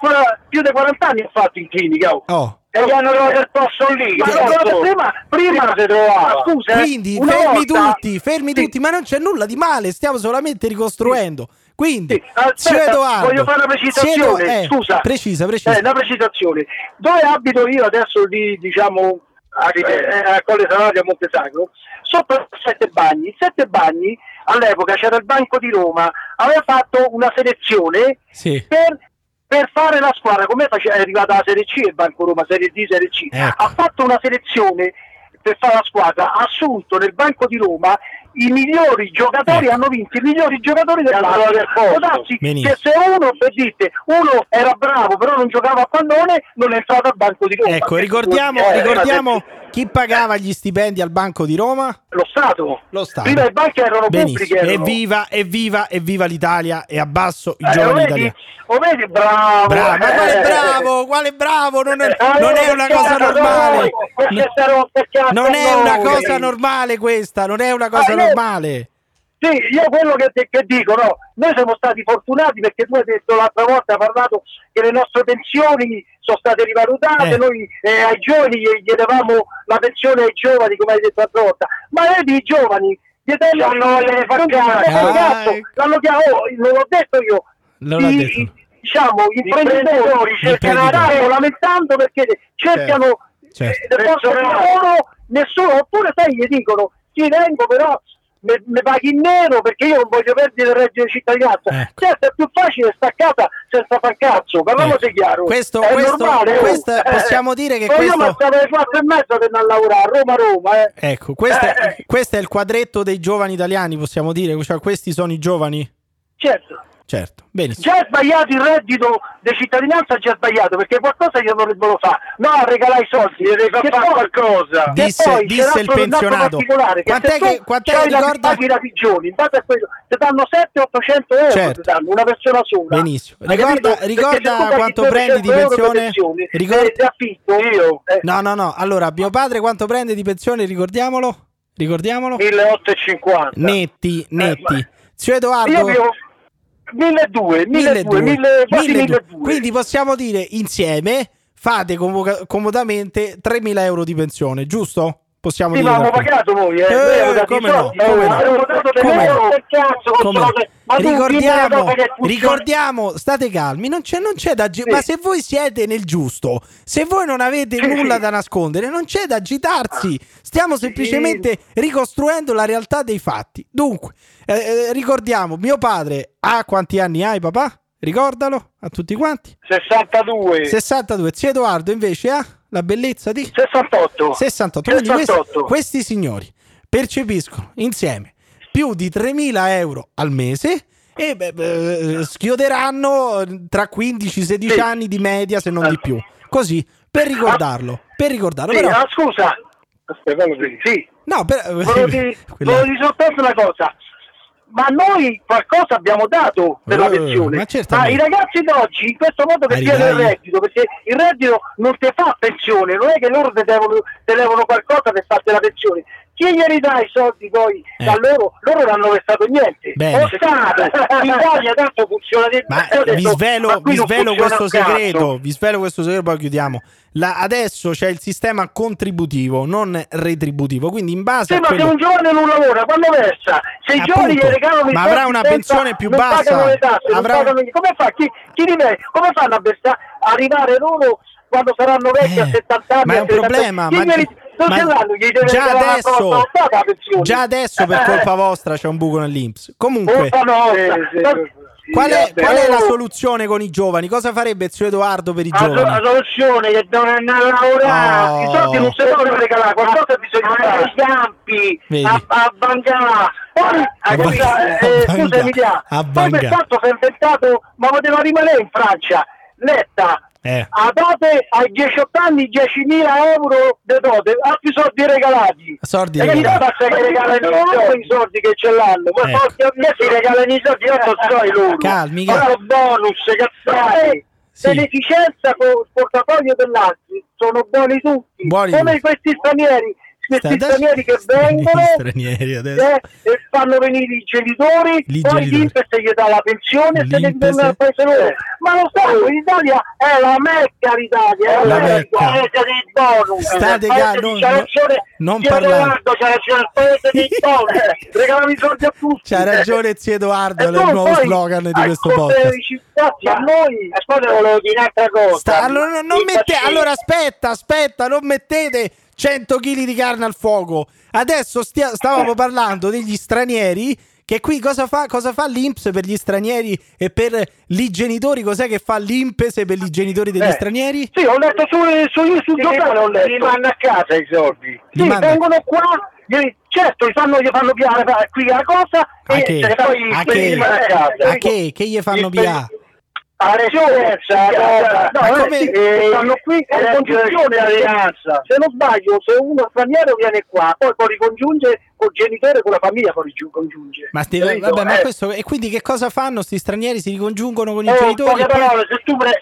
più di 40 anni ho fatto in clinica. Oh. oh. E gli hanno trovato il posto lì. Ma no, prima, prima si trovava. Scusa, eh, Quindi fermi volta... tutti, fermi sì. tutti, ma non c'è nulla di male, stiamo solamente ricostruendo. Quindi, sì. Aspetta, voglio fare una precisazione. Siedo, eh, Scusa, precisa, precisa. Eh, una precisazione. Dove abito io adesso lì, diciamo, a, eh, a Colle Salati a Montesacro, sotto sette bagni. Sette bagni all'epoca c'era il Banco di Roma, aveva fatto una selezione sì. per, per, fare la squadra, come è arrivata la Serie C il Banco Roma, Serie D, Serie C, ecco. ha fatto una selezione per fare la squadra, ha assunto nel Banco di Roma i migliori giocatori eh. hanno vinto i migliori giocatori può darsi che se uno per dite uno era bravo però non giocava a pallone non è entrato al banco di Roma ecco ricordiamo, eh, ricordiamo chi pagava gli stipendi al Banco di Roma? Lo Stato. Lo Stato. Prima le banche erano Benissimo. pubbliche. Erano. Evviva, evviva, evviva l'Italia e abbasso i eh, giovani italiani. Lo vedi, bravo. bravo. Ma quale eh. bravo? Quale bravo? Non è, eh, non è una cosa normale. Non è una cosa normale questa, non è una cosa normale. Sì, io quello che, che, dico, no, noi siamo stati fortunati perché tu hai detto l'altra volta, hai parlato che le nostre pensioni sono state rivalutate, eh. noi eh, ai giovani chiedevamo la pensione ai giovani, come hai detto l'altra volta, ma vedi i giovani, gli eterni hanno le vacanze, l'hanno chiamato, oh, non l'ho detto io, non I, detto. diciamo, gli imprenditori cercano lamentando perché cercano certo. del posto di lavoro, nessuno, oppure sai, gli dicono, sì vengo però mi paghi in nero perché io non voglio perdere il reddito di cittadinanza. Eh. Certo, è più facile sta a casa senza far cazzo, parliamoci eh. chiaro. Questo, è questo, normale, oh. questo oh. possiamo dire che questo... Io mi stavo alle quattro e mezza per andare a lavorare, Roma-Roma. Eh. Ecco, questo, eh. È, questo è il quadretto dei giovani italiani, possiamo dire, cioè questi sono i giovani? Certo. Certo, benissimo. Già sbagliato il reddito di cittadinanza, già sbagliato perché qualcosa io non dovrebbero fare. No, regalare i soldi, devi fare qualcosa. Disse, disse il pensionato. Quant'è che, quant'è che ricorda? I rapigioni, in base a quello, ti danno 700-800 euro, certo. danno una persona sola. Benissimo. Ricorda, ricorda quanto prendi di pensione? Ricorda... affitto io. Eh. No, no, no. Allora, mio padre quanto prende di pensione? Ricordiamolo. Ricordiamolo. 1850. Netti, netti. Eh, Zio Edoardo. Io 1200, 1200, 1200. Quindi possiamo dire insieme fate com- comodamente 3.000 euro di pensione, giusto? Possiamo sì, dire. ma hanno pagato voi, eh? eh come no? Come no? Come no? Come no? Ricordiamo, ricordiamo, state calmi, non c'è, non c'è da sì. ma se voi siete nel giusto, se voi non avete sì, nulla da nascondere, non c'è da agitarsi. Stiamo semplicemente ricostruendo la realtà dei fatti. Dunque, eh, eh, ricordiamo, mio padre ha quanti anni hai, papà? Ricordalo a tutti quanti. 62. 62. Zio Edoardo invece ha la bellezza di 68. 68. Quindi 68. Questi, questi signori percepiscono insieme più di 3.000 euro al mese e beh, beh, schioderanno tra 15-16 sì. anni di media se non di più. Così, per ricordarlo. Per ricordarlo. Sì, però... ah, scusa. Aspetta, sì. No, per... volevo dire, *laughs* quella... soltanto una cosa ma noi qualcosa abbiamo dato per uh, la oh, pensione. Ma, ma, i ragazzi d'oggi in questo modo che chiedono il reddito, perché il reddito non ti fa pensione, non è che loro ti devono, te devono qualcosa per farti la pensione. Chi gli dà i soldi poi eh. da loro? Loro non hanno versato niente. Bene. O Stato, in Italia tanto funziona di Ma detto, vi svelo, ma vi svelo questo segreto, vi svelo questo segreto, poi chiudiamo. La, adesso c'è il sistema contributivo, non retributivo. Quindi, in base sì, a. ma quello... se un giovane non lavora, quando versa? Se i giovani gli regalano Ma avrà una pensione più bassa. Tasse, avrà... pagano... Come fa? Chi, chi come fanno a versare? Arrivare loro quando saranno vecchi eh, a 70 anni? Ma è un problema. Ma... Gli... Ma già adesso, già adesso per colpa vostra c'è un buco nell'Inps. Comunque, Qual è, qual è, la soluzione con i giovani? Cosa farebbe zio Edoardo per i giovani? La soluzione è che devono andare a lavorare, oh. i soldi non si possono regalare, qualcosa bisogna fare ai campi, a, a Bangà. Poi, a Bangà, eh, scusa Emilia, poi per quanto si è inventato, ma poteva rimanere in Francia, Letta eh. A dote ai 18 anni 10.000 euro di dote, altri soldi regalati. Soldi e regalati. basta che regalano i soldi che ce l'hanno, ma soldi a me si regalano i soldi, io non so i loro. Calmi, calmi. bonus, cazzate. Sì. Beneficenza con il portafoglio dell'altro, sono buoni tutti. Buoni Come tutti. questi stranieri questi stranieri che *laughs* vengono stranieri eh, e fanno venire i genitori, Li poi l'Inps gli dà la pensione e se ne torna al paese loro. Ma lo sai, l'Italia è la mecca l'Italia, è la, la mecca. mecca dei bonus. State ga, non, non, non parlare. C'ha ragione, il paese dei bonus. *laughs* Regalami i soldi a tutti. C'ha ragione zio Edoardo, è il nuovo slogan di questo podcast. A noi, ascolta, volevo dire un'altra cosa. Sta, allora, non mette, allora aspetta, aspetta, non mettete 100 kg di carne al fuoco. Adesso stia, stavamo parlando degli stranieri. Che qui cosa fa, cosa fa l'Inps per gli stranieri e per i genitori? Cos'è che fa l'Inps per i genitori degli eh, stranieri? Sì, ho letto su, su, su, su giornale, ho letto. Li mandano a casa i soldi. Sì, vengono qua, gli, certo, gli fanno, gli fanno piare qui la cosa a e, che? e poi a che? a casa. A che? Che gli fanno piare? A residenza, no, come... sì, eh, stanno qui con congiunzione alleanza. Se non sbaglio, se uno straniero viene qua, poi può ricongiungere col genitore con la famiglia poi ricongiunge. Ma, sti, vabbè, ma eh. questo, e quindi che cosa fanno questi stranieri? Si ricongiungono con i oh, genitori? Parole, se tu pre...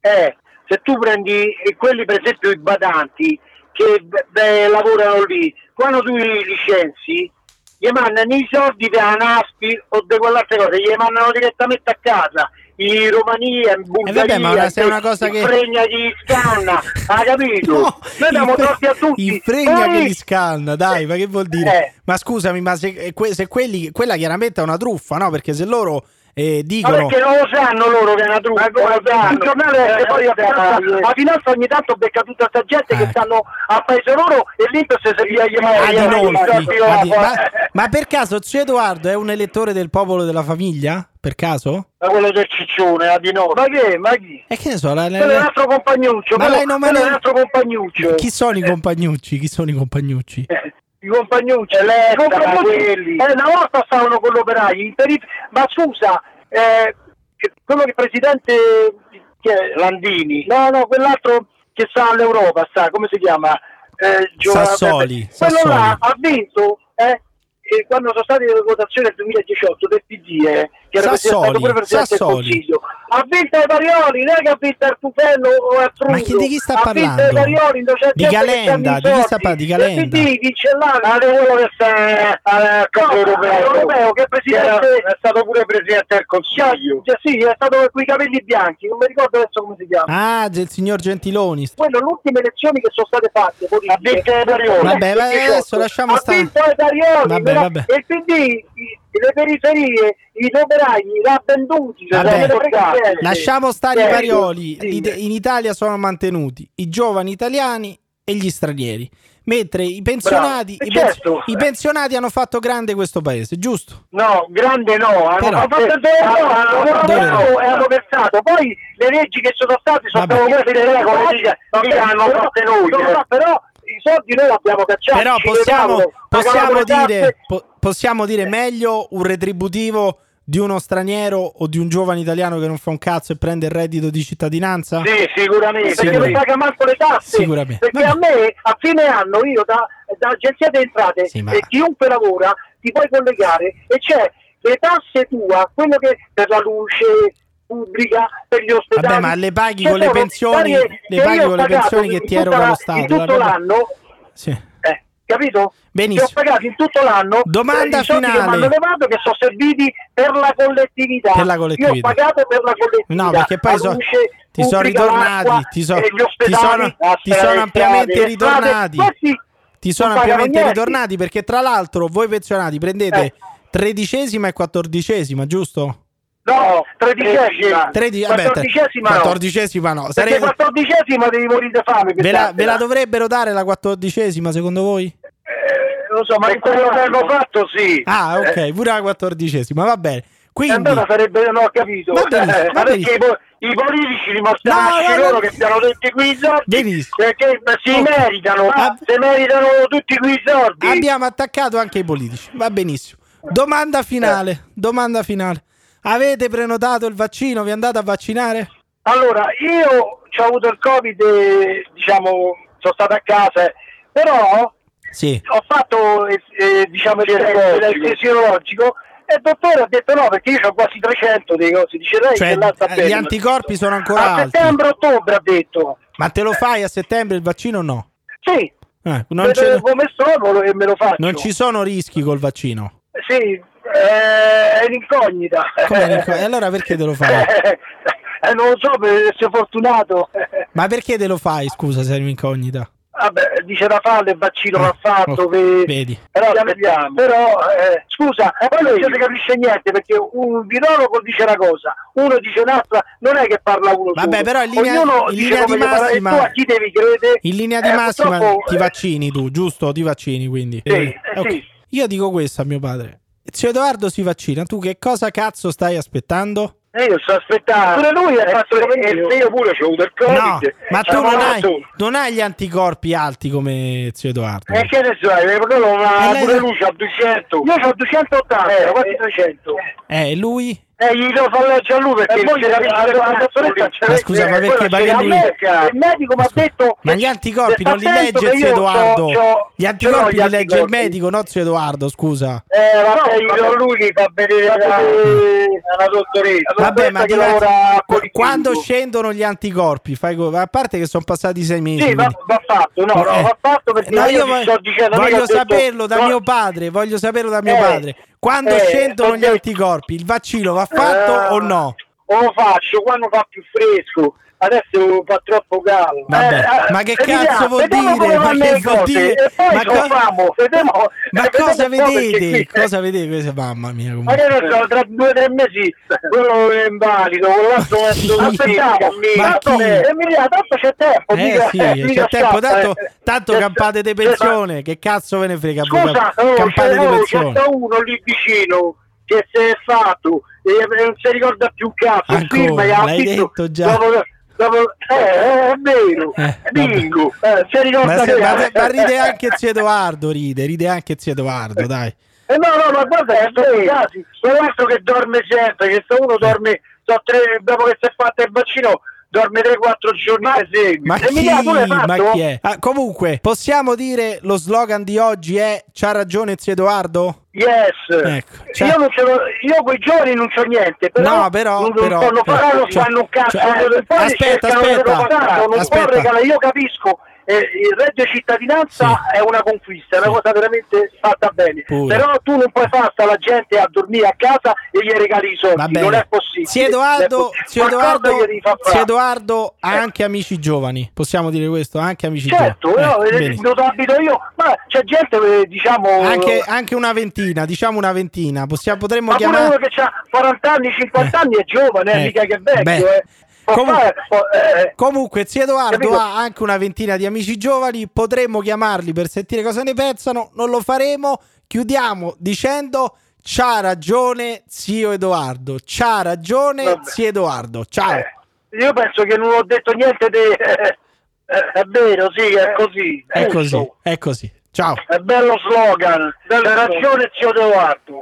eh, se tu prendi quelli per esempio i badanti che beh, lavorano lì, quando tu li licenzi gli mandano i soldi per la NASPI o di quell'altra cosa, gli mandano direttamente a casa in Romania, in Bulgaria, eh vabbè, ma se è una cosa che fregna chi scanna, ha *laughs* capito? No, Noi abbiamo troppi a tutti. Il fregna che li scanna, dai, ma che vuol dire? Eh. Ma scusami, ma se, eh, se quelli, quella chiaramente è una truffa, no? Perché se loro eh, dicono... Ma perché non lo sanno loro che è una truffa, lo sanno. Il giornale eh, poi a finanza, a finanza ogni tanto becca tutta questa gente eh. che stanno a paese loro e l'Inps si via gli ma, ma per caso zio Edoardo è un elettore del popolo della famiglia? Per caso? Ma quello del ciccione, a di no. Ma che? Ma chi? E che ne so, la, la, quello è un altro compagnuccio. Ma lei non me ne... è un altro compagnuccio. Chi sono i compagnucci? Chi sono i compagnucci? Eh i compagnucci, eh, quelli. Eh, una volta stavano con l'operaio, ma scusa, eh, quello che il presidente che è Landini, no, no, quell'altro che sta all'Europa, sta, come si chiama? Eh, Sassoli, quello Sassoli. là ha vinto, eh, e quando sono state le votazioni del 2018 del PD, eh, che era Sassoli, stato pure presidente Sassoli. del Consiglio, ha vinto i Parioli, non è che ha vinto il Tufello o il Trullo. Ma chi, di chi sta ha parlando? Vinto Parioli, di Calenda, di chi sta parlando? Di Calenda. Il PD vince l'anno, quello che sta al capo europeo, europeo, che è, presidente, è stato pure presidente del Consiglio. Cioè, sì, è stato con i capelli bianchi, non mi ricordo adesso come si chiama. Ah, il signor Gentiloni. Quello, le ultime elezioni che sono state fatte, ha vinto i Parioli. Vabbè, adesso lasciamo stare. Ha vinto i Parioli, vabbè, vabbè. e il PD le periferie, i operai, l'ha venduti. Vabbè, lasciamo stare i parioli. In Italia sono mantenuti i giovani italiani e gli stranieri. Mentre i pensionati, i, certo. i, pensionati hanno fatto grande questo paese, giusto? No, grande no, hanno, Però, fatto eh, no, no, hanno versato. Poi le leggi che sono state sono state le regole che hanno fatte noi. Però i soldi noi li abbiamo cacciati. Però possiamo, possiamo, dire, po- possiamo dire meglio un retributivo di uno straniero o di un giovane italiano che non fa un cazzo e prende il reddito di cittadinanza? Sì, sicuramente, perché non paga manco le tasse. Sicuramente. Perché Vabbè. a me a fine anno io da, da agenzia di entrate sì, ma... e chiunque lavora ti puoi collegare e c'è le tasse tua, quello che per la luce, pubblica per gli ospedali. Vabbè, ma le paghi con le pensioni, le paghi con le pensioni che ti eroga lo Stato. In tutto l'anno, sì. eh, capito? Benissimo. Ti ho pagato in tutto l'anno Domanda i finale. che mi hanno levato che sono serviti per la collettività. Per la collettività. Io ho pagato per la collettività. No, perché poi so, ti sono ritornati, ti, so, ti, sono, ti sono ampiamente ritornati. Ti sono ampiamente ritornati perché tra l'altro voi pensionati prendete eh. tredicesima e quattordicesima, giusto? No, tredicesima. Tredi- quattordicesima, no. quattordicesima no. Sarei... quattordicesima devi morire di fame. Ve la, ve la, dovrebbero dare la quattordicesima secondo voi? Eh, lo so, ma in quello che hanno fatto sì. Ah, ok, eh. pure la quattordicesima, va bene. Quindi... Allora sarebbe, non ho capito. Va benissimo, eh, va perché i, i politici dimostrano no, no, loro che siano tutti qui i soldi benissimo. perché si okay. meritano, Ab- si meritano tutti qui i soldi. Abbiamo attaccato anche i politici, va benissimo. Domanda finale, domanda finale. Avete prenotato il vaccino? Vi andate a vaccinare? Allora, io ho avuto il Covid, e, diciamo, sono stato a casa, però sì. ho fatto eh, eh diciamo, il fisiologico e il dottore ha detto no perché io ho quasi 300 dei cosi dice lei cioè, eh, gli anticorpi sono ancora a alti settembre ottobre ha detto ma te lo fai a settembre il vaccino o no? sì Eh, non come sono e me lo faccio. Non ci sono rischi col vaccino? Sì, eh, è un'incognita. Come E allora perché te lo fai? *laughs* eh, non lo so, per essere fortunato. *laughs* Ma perché te lo fai, scusa, se è un'incognita? Vabbè, dice da fare il vaccino l'ha fatto, okay. vedi. Però, però eh, scusa, e poi non si capisce niente perché un virologo dice una cosa, uno dice un'altra, non è che parla uno Vabbè, solo. però in linea, in linea di massima, tu a chi devi credere? In linea di eh, massima ti vaccini tu, giusto? Ti vaccini quindi. Sì, eh, okay. sì. Io dico questo a mio padre. Zio Edoardo si vaccina, tu che cosa cazzo stai aspettando? E io sto aspettando. Pure lui ha fatto e io pure ho avuto il Covid. No, ma tu non hai, non hai, gli anticorpi alti come zio Edoardo. E che ne sai? Perché non ha pure lui ha 200. Io ho 280, eh, quasi 300. Eh, lui? Eh, gli fare leggere a lui perché e poi c'era la Ma scusa, ma perché magari lui... Il medico mi ha detto... Ma gli anticorpi non li legge zio Edoardo. Gli anticorpi li legge il medico, non zio Edoardo, scusa. Eh, vabbè, io lui li fa vedere la dottoressa. Vabbè, ma quando scendono gli anticorpi, fai a parte che sono passati sei mesi. Sì, va, fatto, no, eh. va fatto perché io voglio saperlo da mio padre, voglio saperlo da mio eh. padre. Quando eh, scendono gli anticorpi, il vaccino va fatto eh, o no? O lo faccio quando fa più fresco. Adesso fa troppo caldo. Vabbè, eh, ma che cazzo vuol dire? Ma che vuol dire? Ma, co- famo, vediamo, ma cosa vedete? Cosa vedete? Mamma mia. Comunque. Ma che ne so, tra due o tre mesi quello è invalido, quell'altro è *laughs* aspettiamo. Ma chi? Emilia, tanto c'è tempo. Eh sì, c'è tempo. Tanto, tanto campate di pensione. Che cazzo ve ne frega? Scusa, campate di pensione. C'è uno lì vicino che si è fatto e non si ricorda più cazzo. Ancora, l'hai detto già. Dopo, eh, è vero, eh, bingo. Eh, si ricorda ma, se, ma, ma, ride *laughs* anche zio Edoardo, ride, ride anche zio Edoardo, dai. Eh, no, no, ma guarda, è casi. Quell'altro che dorme sempre, che se uno dorme so, tre, dopo che si è fatto il vaccino dorme 3-4 giorni ma, Ma, chi, ma chi è? Ah, comunque, possiamo dire lo slogan di oggi è C'ha ragione zio Edoardo? Yes, ecco, cioè... io, non io quei giorni non c'ho niente, però, no, però, non, però, non però, fanno, cioè, fanno un cazzo, cioè, eh, aspetta, aspetta, non aspetta. io capisco eh, il reddito cittadinanza sì. è una conquista, è una cosa veramente fatta bene. Pure. Però tu non puoi far sta la gente a dormire a casa e gli regali i soldi, non è possibile. Zio Edoardo, zio Edoardo, zio Edoardo ha anche amici giovani, possiamo dire questo, anche amici certo, giovani. Certo, eh, dove abito io, ma c'è gente eh, diciamo anche, anche, una ventina, diciamo una ventina, possiamo, potremmo ma chiamare uno che ha 40 anni, 50 eh. anni è giovane, eh. mica che è vecchio, eh. Comunque, eh, comunque, zio Edoardo capito? ha anche una ventina di amici giovani. Potremmo chiamarli per sentire cosa ne pensano. Non lo faremo. Chiudiamo dicendo: C'ha ragione, zio Edoardo. C'ha ragione, Vabbè. zio Edoardo. Ciao. Eh, io penso che non ho detto niente di. Eh, è vero, sì, è così. È, così, è così. Ciao. È bello slogan. Bella ragione, zio Edoardo.